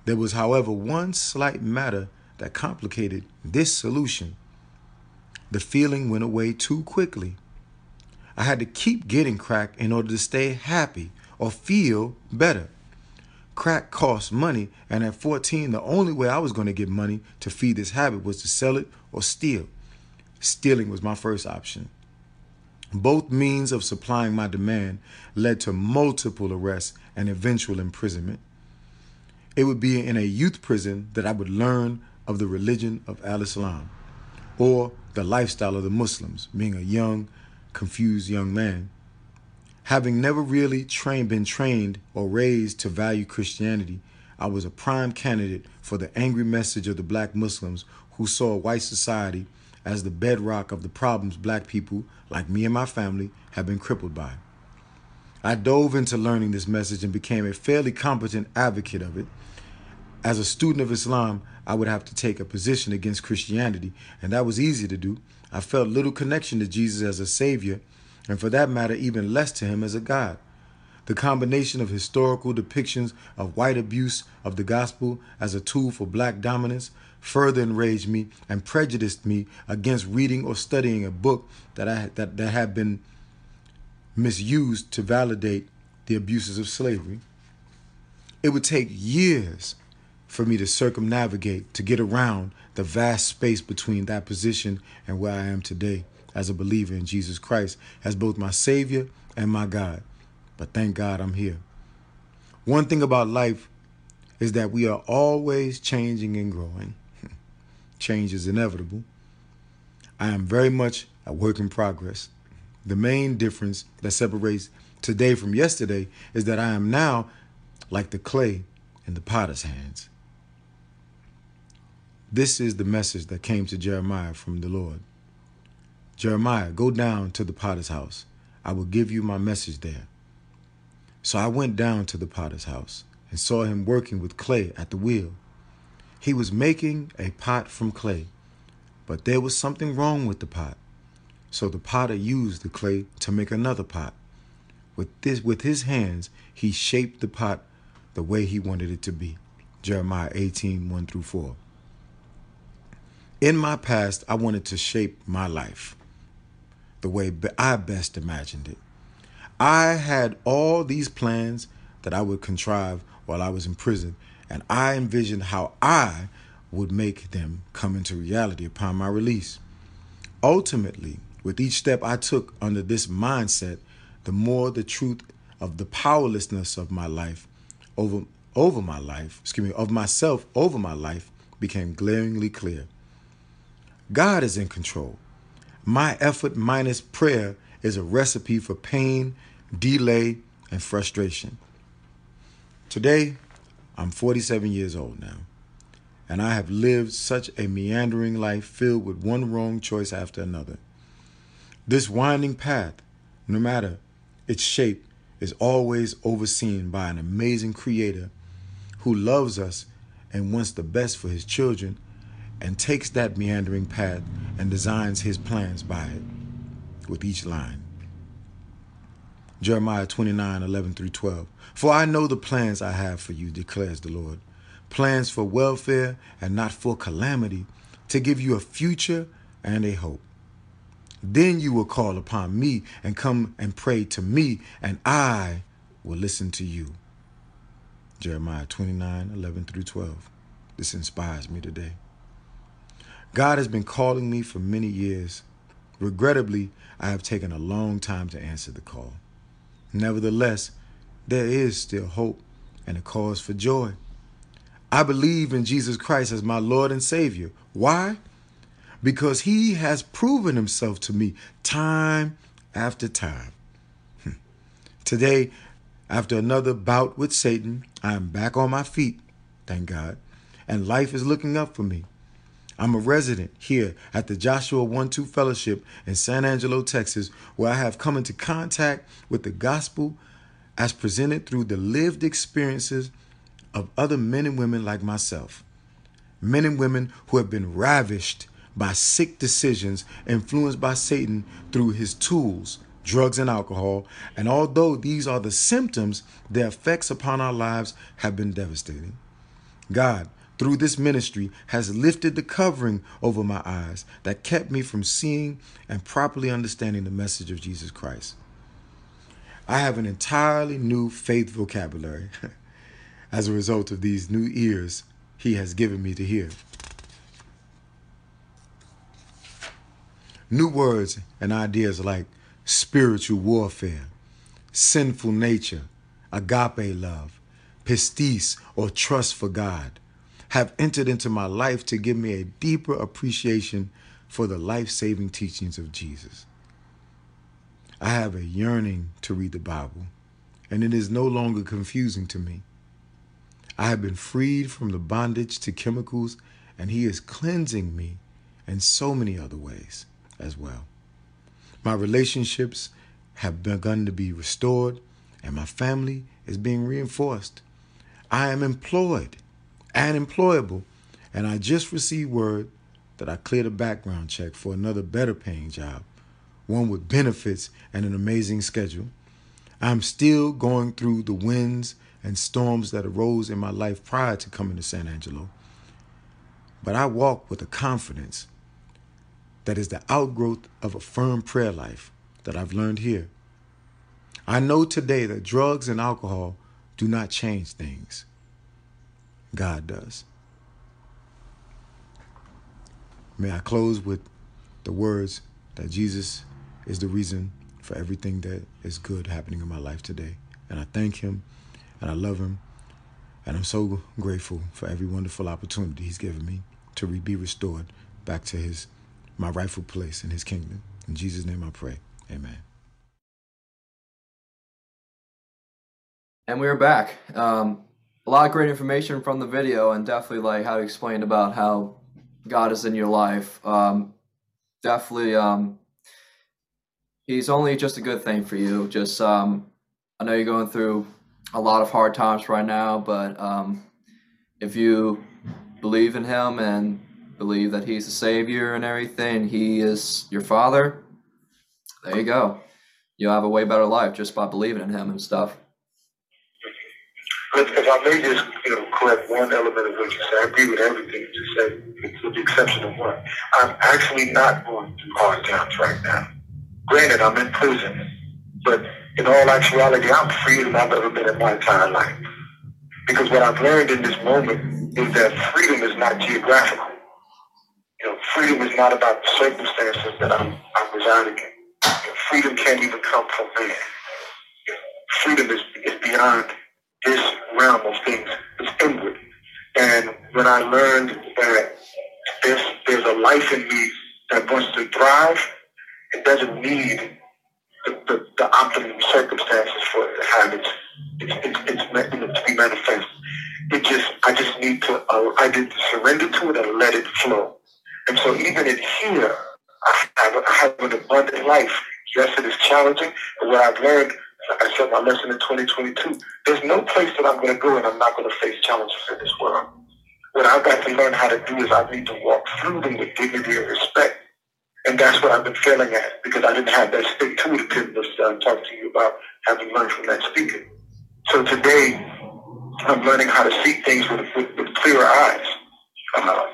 There was, however, one slight matter that complicated this solution. The feeling went away too quickly. I had to keep getting crack in order to stay happy or feel better. Crack costs money, and at 14, the only way I was going to get money to feed this habit was to sell it or steal. Stealing was my first option. Both means of supplying my demand led to multiple arrests and eventual imprisonment. It would be in a youth prison that I would learn of the religion of Al Islam or the lifestyle of the Muslims, being a young, confused young man. Having never really trained, been trained or raised to value Christianity, I was a prime candidate for the angry message of the black Muslims who saw white society as the bedrock of the problems black people, like me and my family, have been crippled by. I dove into learning this message and became a fairly competent advocate of it. As a student of Islam, I would have to take a position against Christianity, and that was easy to do. I felt little connection to Jesus as a savior, and for that matter, even less to him as a God. The combination of historical depictions of white abuse of the gospel as a tool for black dominance further enraged me and prejudiced me against reading or studying a book that I that, that had been misused to validate the abuses of slavery. It would take years for me to circumnavigate to get around the vast space between that position and where I am today as a believer in Jesus Christ as both my Savior and my God. But thank God I'm here. One thing about life is that we are always changing and growing. Change is inevitable. I am very much a work in progress. The main difference that separates today from yesterday is that I am now like the clay in the potter's hands. This is the message that came to Jeremiah from the Lord. Jeremiah, go down to the potter's house. I will give you my message there. So I went down to the potter's house and saw him working with clay at the wheel. He was making a pot from clay, but there was something wrong with the pot. So the potter used the clay to make another pot. With this with his hands, he shaped the pot the way he wanted it to be. Jeremiah 18, 1 through 4. In my past, I wanted to shape my life the way I best imagined it. I had all these plans that I would contrive while I was in prison, and I envisioned how I would make them come into reality upon my release. Ultimately, with each step I took under this mindset, the more the truth of the powerlessness of my life over over my life, excuse me, of myself over my life became glaringly clear. God is in control. My effort minus prayer is a recipe for pain, delay, and frustration. Today, I'm 47 years old now, and I have lived such a meandering life filled with one wrong choice after another. This winding path, no matter its shape, is always overseen by an amazing creator who loves us and wants the best for his children and takes that meandering path and designs his plans by it with each line. Jeremiah 29 11 through 12. For I know the plans I have for you, declares the Lord plans for welfare and not for calamity, to give you a future and a hope. Then you will call upon me and come and pray to me, and I will listen to you. Jeremiah 29 11 through 12. This inspires me today. God has been calling me for many years. Regrettably, I have taken a long time to answer the call. Nevertheless, there is still hope and a cause for joy. I believe in Jesus Christ as my Lord and Savior. Why? Because he has proven himself to me time after time. Hmm. Today, after another bout with Satan, I am back on my feet, thank God, and life is looking up for me. I'm a resident here at the Joshua 1 2 Fellowship in San Angelo, Texas, where I have come into contact with the gospel as presented through the lived experiences of other men and women like myself. Men and women who have been ravished by sick decisions influenced by Satan through his tools, drugs and alcohol. And although these are the symptoms, their effects upon our lives have been devastating. God, through this ministry, has lifted the covering over my eyes that kept me from seeing and properly understanding the message of Jesus Christ. I have an entirely new faith vocabulary as a result of these new ears he has given me to hear. New words and ideas like spiritual warfare, sinful nature, agape love, pistis or trust for God have entered into my life to give me a deeper appreciation for the life saving teachings of Jesus. I have a yearning to read the Bible, and it is no longer confusing to me. I have been freed from the bondage to chemicals, and He is cleansing me in so many other ways as well. My relationships have begun to be restored, and my family is being reinforced. I am employed and employable. And I just received word that I cleared a background check for another better paying job, one with benefits and an amazing schedule. I'm still going through the winds and storms that arose in my life prior to coming to San Angelo. But I walk with a confidence that is the outgrowth of a firm prayer life that I've learned here. I know today that drugs and alcohol do not change things. God does. May I close with the words that Jesus is the reason for everything that is good happening in my life today. And I thank him and I love him. And I'm so grateful for every wonderful opportunity he's given me to be restored back to his my rightful place in his kingdom. In Jesus' name I pray. Amen. And we're back. Um, a lot of great information from the video and definitely like how you explained about how God is in your life. Um, definitely, um, he's only just a good thing for you. Just, um, I know you're going through a lot of hard times right now, but um, if you believe in him and believe that he's the savior and everything, he is your father, there you go. You'll have a way better life just by believing in him and stuff. If, if I may just, you know, correct one element of what you said, I agree with everything you said, with the exception of one. I'm actually not going through hard times right now. Granted, I'm in prison, but in all actuality, I'm freer than I've ever been in my entire life. Because what I've learned in this moment is that freedom is not geographical. You know, freedom is not about the circumstances that I'm, I'm residing in. You know, freedom can't even come from man. You know, freedom is, is beyond this realm of things. is inward. And when I learned that there's, there's a life in me that wants to thrive, it doesn't need the, the, the optimum circumstances for it to have its, it's, it's, it's to be manifest. It just, I just need to, uh, I need to surrender to it and let it flow. And so even in here, I have, I have an abundant life. Yes, it is challenging, but what I've learned I said my lesson in 2022. There's no place that I'm going to go and I'm not going to face challenges in this world. What I've got to learn how to do is I need to walk through them with dignity and respect. And that's what I've been failing at because I didn't have that stick to itiveness that I'm talking to you about having learned from that speaker. So today, I'm learning how to see things with, with, with clearer eyes. Uh,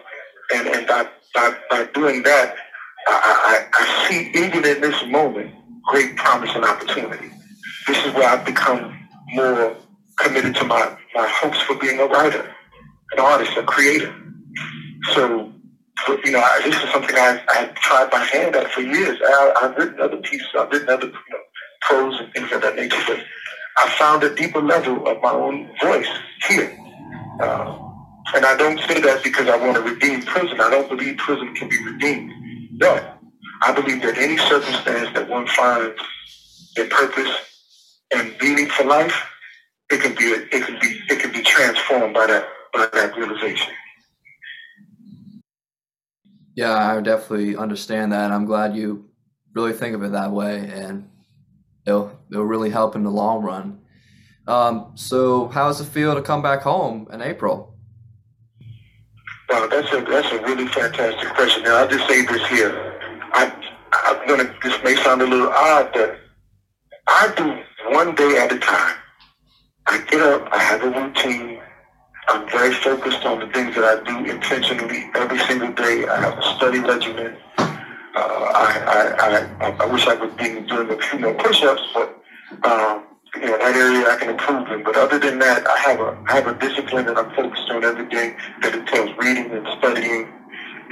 and and by, by, by doing that, I, I, I see even in this moment great promise and opportunity this is where I've become more committed to my, my hopes for being a writer, an artist, a creator. So, you know, I, this is something I, I've tried my hand at for years. I, have written other pieces, I've written other you know, prose and things of that nature, but I found a deeper level of my own voice here. Uh, and I don't say that because I want to redeem prison. I don't believe prison can be redeemed. But I believe that any circumstance that one finds a purpose and meaning for life, it can be it can be it can be transformed by that by that realization. Yeah, I definitely understand that. I'm glad you really think of it that way, and it'll it'll really help in the long run. Um, so, how does it feel to come back home in April? Wow, that's a that's a really fantastic question. Now, I'll just say this here. I I'm gonna. This may sound a little odd, but I do one day at a time. I get up. I have a routine. I'm very focused on the things that I do intentionally every single day. I have a study regimen. Uh, I, I, I, I wish I would be doing a few more push-ups, but um, you know that area I can improve in. But other than that, I have a I have a discipline that I'm focused on every day that entails reading and studying,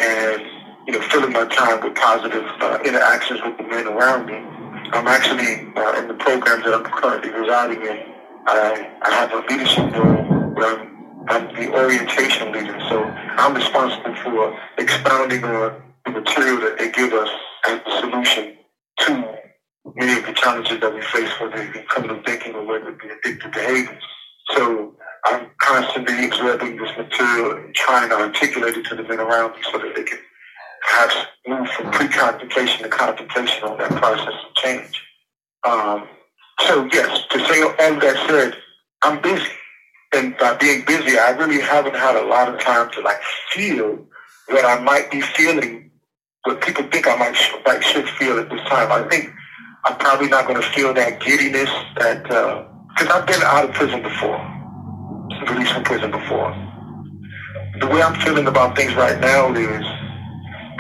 and you know filling my time with positive uh, interactions with the men around me. I'm actually uh, in the programs that I'm currently residing in. I, I have a leadership role where I'm I'm the orientation leader, so I'm responsible for expounding on the material that they give us as the solution to many of the challenges that we face, whether it be criminal thinking or whether it be addictive behavior. So I'm constantly absorbing this material and trying to articulate it to the men around me so that they can perhaps move from pre-contemplation to contemplation on that process of change. Um, so yes, to say all that said, I'm busy and by being busy, I really haven't had a lot of time to like feel what I might be feeling, what people think I might like should feel at this time. I think I'm probably not going to feel that giddiness that because uh, I've been out of prison before, released from prison before. The way I'm feeling about things right now is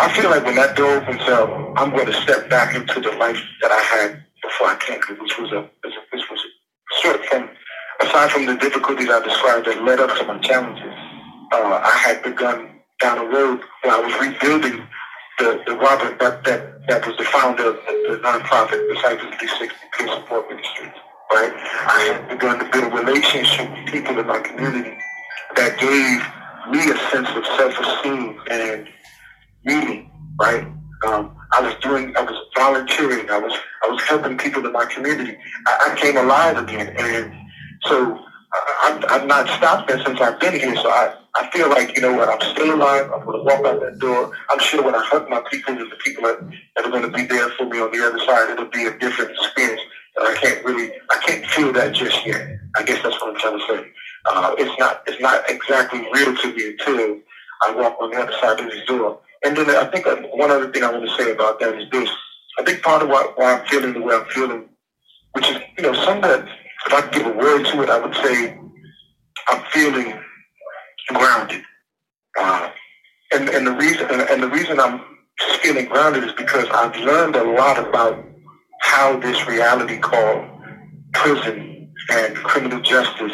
I feel like when that door opens up, I'm going to step back into the life that I had before I came, which was a which was sort of from aside from the difficulties I described that led up to my challenges, uh, I had begun down a road where I was rebuilding the, the Robert that, that, that was the founder of the, nonprofit Disciples 360 Peer Support Ministry. Right? I had begun to build a relationship with people in my community that gave me a sense of self-esteem and meaning, right? Um, I was doing, I was volunteering, I was, I was helping people in my community. I, I came alive again, and so I, I've not stopped that since I've been here. So I, I feel like, you know what, I'm still alive. I'm going to walk out that door. I'm sure when I hug my people and the people that, that are going to be there for me on the other side, it'll be a different experience. And I can't really, I can't feel that just yet. I guess that's what I'm trying to say. Uh, it's not, it's not exactly real to me until I walk on the other side of this door. And then I think one other thing I want to say about that is this. I think part of why, why I'm feeling the way I'm feeling, which is, you know, somewhat if I could give a word to it, I would say I'm feeling grounded. Uh, and, and the reason and the reason I'm feeling grounded is because I've learned a lot about how this reality called prison and criminal justice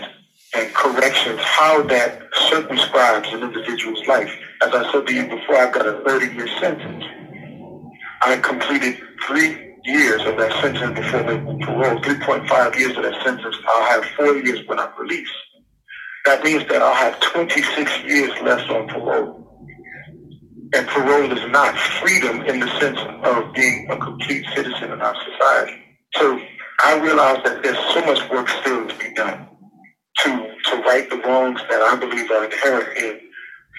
and corrections, how that circumscribes an individual's life. As I said to you before, I've got a 30-year sentence. I completed three years of that sentence before making parole, 3.5 years of that sentence, I'll have four years when I'm released. That means that I'll have 26 years left on parole. And parole is not freedom in the sense of being a complete citizen in our society. So I realize that there's so much work still to be done to, to right the wrongs that I believe are inherent in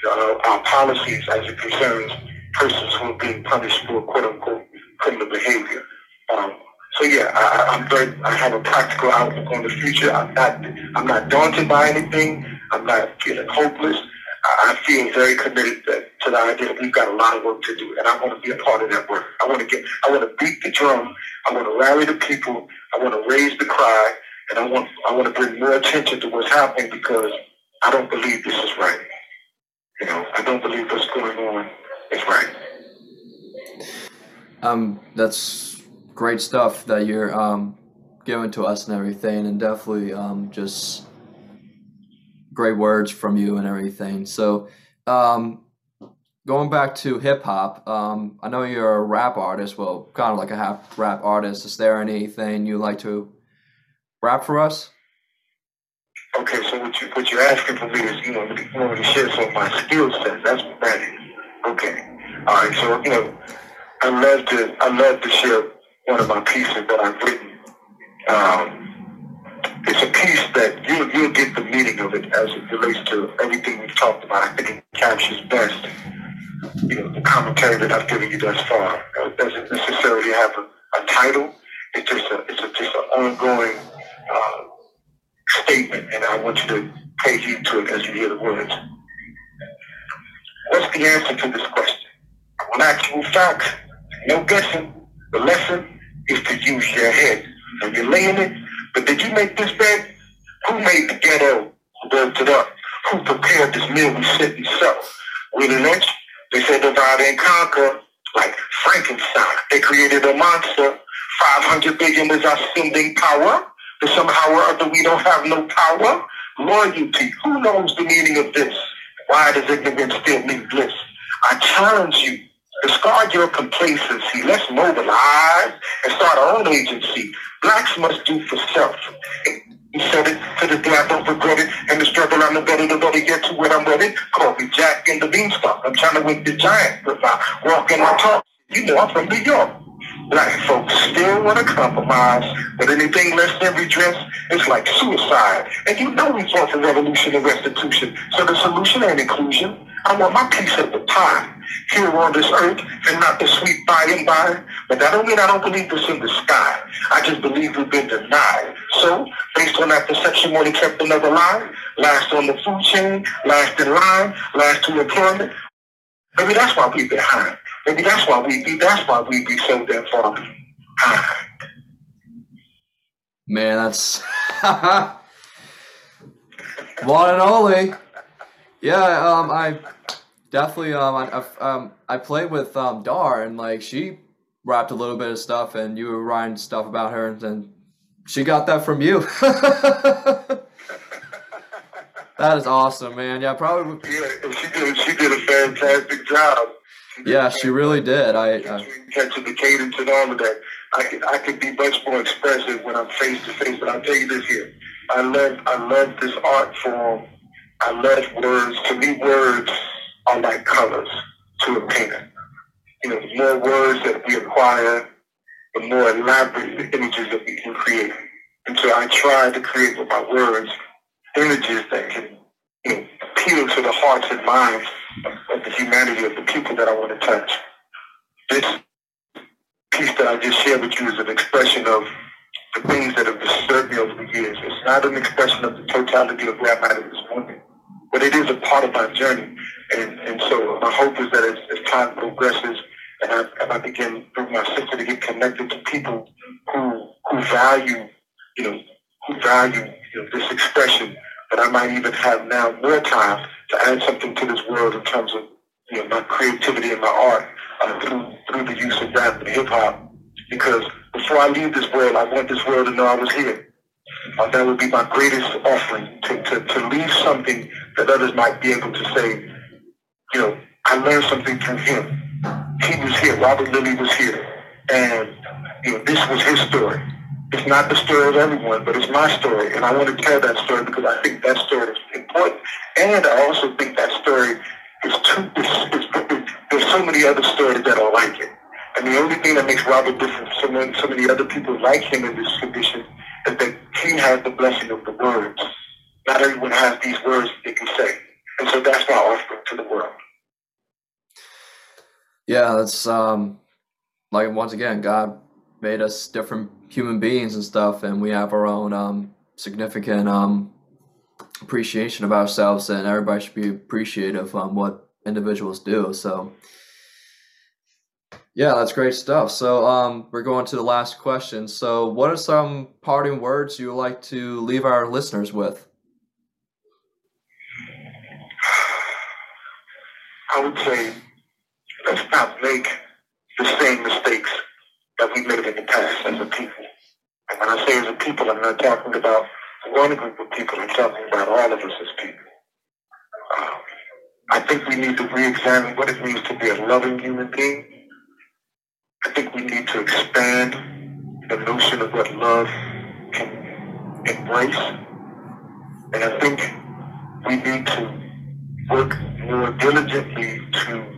uh, our policies as it concerns persons who are being punished for quote unquote criminal behavior. Um, so yeah, I, I'm very. I have a practical outlook on the future. I'm not. I'm not daunted by anything. I'm not feeling hopeless. I, I feel very committed to, to the idea that we've got a lot of work to do, and I want to be a part of that work. I want to get. I want to beat the drum. I want to rally the people. I want to raise the cry, and I want. I want to bring more attention to what's happening because I don't believe this is right. You know, I don't believe what's going on is right. Um, that's great stuff that you're um, giving to us and everything, and definitely um, just great words from you and everything. So, um, going back to hip hop, um, I know you're a rap artist. Well, kind of like a half rap artist. Is there anything you like to rap for us? Okay, so what you what you're asking for me is you know you want me to share some of my skill set. That's what that is. Okay. All right. So you know, I love to I love to share one of my pieces that I've written. Um, it's a piece that you you'll get the meaning of it as it relates to everything we've talked about. I think it captures best, you know, the commentary that I've given you thus far. It doesn't necessarily have a, a title. It's just a it's a, just an ongoing uh, statement, and I want you to pay heed to it as you hear the words. What's the answer to this question? On actual facts, no guessing. The lesson is to use your head. And you're laying it but did you make this bed? Who made the ghetto? Who built it up? Who prepared this meal we sit and sup? Willie Lynch, they said divide and conquer like Frankenstein. They created a monster. 500 billion is our spending power. But somehow or other we don't have no power. Loyalty. Who knows the meaning of this? Why does ignorance still mean bliss? I challenge you Discard your complacency. Let's mobilize and start our own agency. Blacks must do for self. He said it to the day I don't regret it. And the struggle I'm the better to better get to where I'm ready. Call me Jack in the Beanstalk. I'm trying to wake the giant if I walk and I talk. You know I'm from New York. Black folks still want to compromise, but anything less than redress is like suicide. And you know we fought for revolution and restitution. So the solution ain't inclusion. I want my piece of the pie here on this earth and not the sweet by and by. But that don't mean I don't believe this in the sky. I just believe we've been denied. So, based on that perception, when he kept another line, last on the food chain, last in line, last to employment. Maybe that's why we're behind. Maybe that's why we be. That's why we be so damn far behind. Man, that's one and only. Yeah, um, I definitely um I um I played with um Dar and like she rapped a little bit of stuff and you were writing stuff about her and then she got that from you. that is awesome, man. Yeah, probably. Yeah, she did. She did a fantastic job. Yeah, she really did. I uh, catching the cadence and all of that. I could I could be much more expressive when I'm face to face, but I'll tell you this here. I love I love this art form. I love words. To me, words are like colors to a painter. You know, the more words that we acquire, the more elaborate the images that we can create. And so I try to create with my words images that can appeal to the hearts and minds of, of the humanity of the people that I want to touch. This piece that I just shared with you is an expression of the things that have disturbed me over the years. It's not an expression of the totality of where I'm at this moment, but it is a part of my journey. And, and so my hope is that as, as time progresses and I, and I begin through my sister to get connected to people who, who value, you know, who value you know, this expression, that I might even have now more time to add something to this world in terms of you know, my creativity and my art uh, through, through the use of rap and hip hop. Because before I leave this world, I want this world to know I was here. Uh, that would be my greatest offering to, to, to leave something that others might be able to say, you know, I learned something from him. He was here. Robert Lilly was here. And, you know, this was his story. It's not the story of everyone, but it's my story. And I want to tell that story because I think that story is important. And I also think that story is too, it's, it's, there's so many other stories that are like it. And the only thing that makes Robert different from so many, other people like him in this condition is that he has the blessing of the words. Not everyone has these words they can say. And so that's my offering to the world. Yeah, that's um like once again, God made us different human beings and stuff and we have our own um significant um appreciation of ourselves and everybody should be appreciative on what individuals do. So yeah, that's great stuff. So um we're going to the last question. So what are some parting words you would like to leave our listeners with? I would say let's not make the same mistakes that we made in the past as a people. And when I say as a people, I'm not talking about one group of people. I'm talking about all of us as people. Um, I think we need to re-examine what it means to be a loving human being. I think we need to expand the notion of what love can embrace. And I think we need to work more diligently to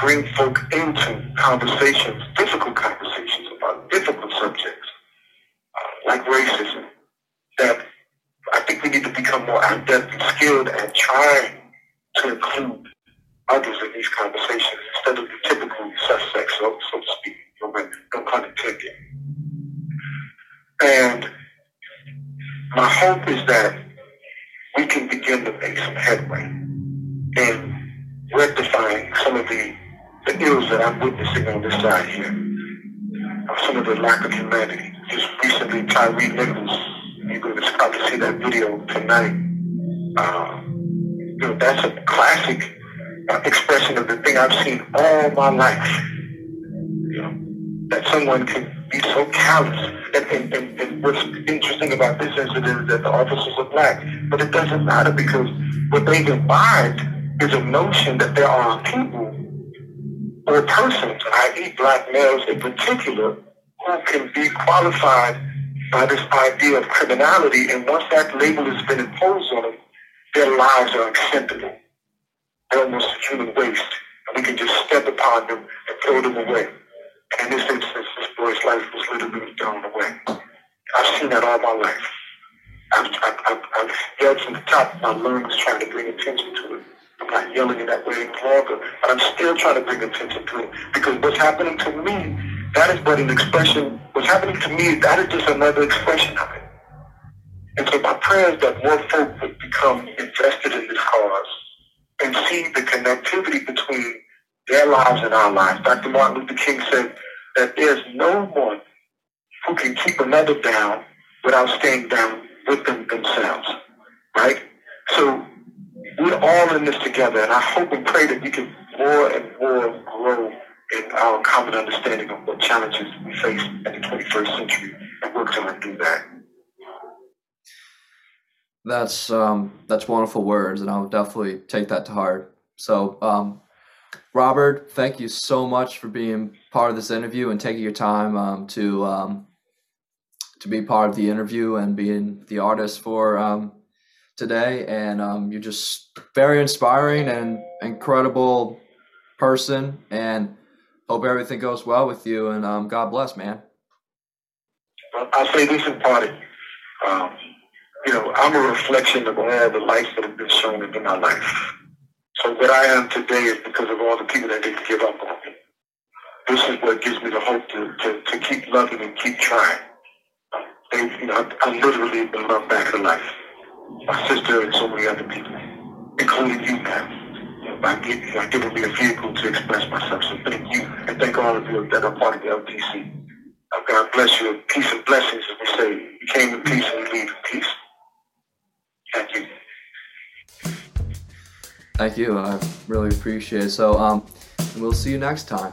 bring folk into conversations, difficult conversations about difficult subjects, uh, like racism, that I think we need to become more adept and skilled at trying to include others in these conversations instead of the typical suspects, so, so to speak, no, pun intended. And my hope is that we can begin to make some headway in rectifying some of the, the ills that I'm witnessing on this side here. Some of the lack of humanity. Just recently, Tyre Nichols, you're going to probably see that video tonight. Uh, you know, that's a classic uh, expression of the thing I've seen all my life. You know, that someone can be so callous. And, and, and, and what's interesting about this incident is that the officers are black. But it doesn't matter because what they've imbibed is a notion that there are people or persons, i.e. black males in particular, who can be qualified by this idea of criminality. And once that label has been imposed on them, their lives are acceptable. They're almost human waste. And we can just step upon them and throw them away. And in this instance, this boy's life was literally thrown away. I've seen that all my life. I've, I've, I've, I've yelled from the top of my lungs trying to bring attention to it. I'm not yelling in that way any longer, but I'm still trying to bring attention to it. Because what's happening to me, that is but an expression. What's happening to me, that is just another expression of it. And so my prayer is that more folk would become invested in this cause and see the connectivity between their lives and our lives. Dr. Martin Luther King said that there's no one who can keep another down without staying down with them themselves, right? So we're all in this together, and I hope and pray that we can more and more grow in our common understanding of what challenges we face in the 21st century and work to undo that. That's um, that's wonderful words, and I'll definitely take that to heart. So, um, Robert, thank you so much for being part of this interview and taking your time um, to um, to be part of the interview and being the artist for um, today. And um, you're just very inspiring and incredible person. And hope everything goes well with you. And um, God bless, man. I'll say this in parting. Um, you know, I'm a reflection of all the lights that have been shown into my life. So what I am today is because of all the people that didn't give up on me. This is what gives me the hope to, to, to keep loving and keep trying. You know, I, I literally loved back to life. My sister and so many other people, including you. You know, by, giving, by giving me a vehicle to express myself. So thank you, and thank all of you that are part of the LTC. God bless you. Peace and blessings, as we say. We came in peace and we leave in peace. Thank you. Thank you. I really appreciate it. So, um, we'll see you next time.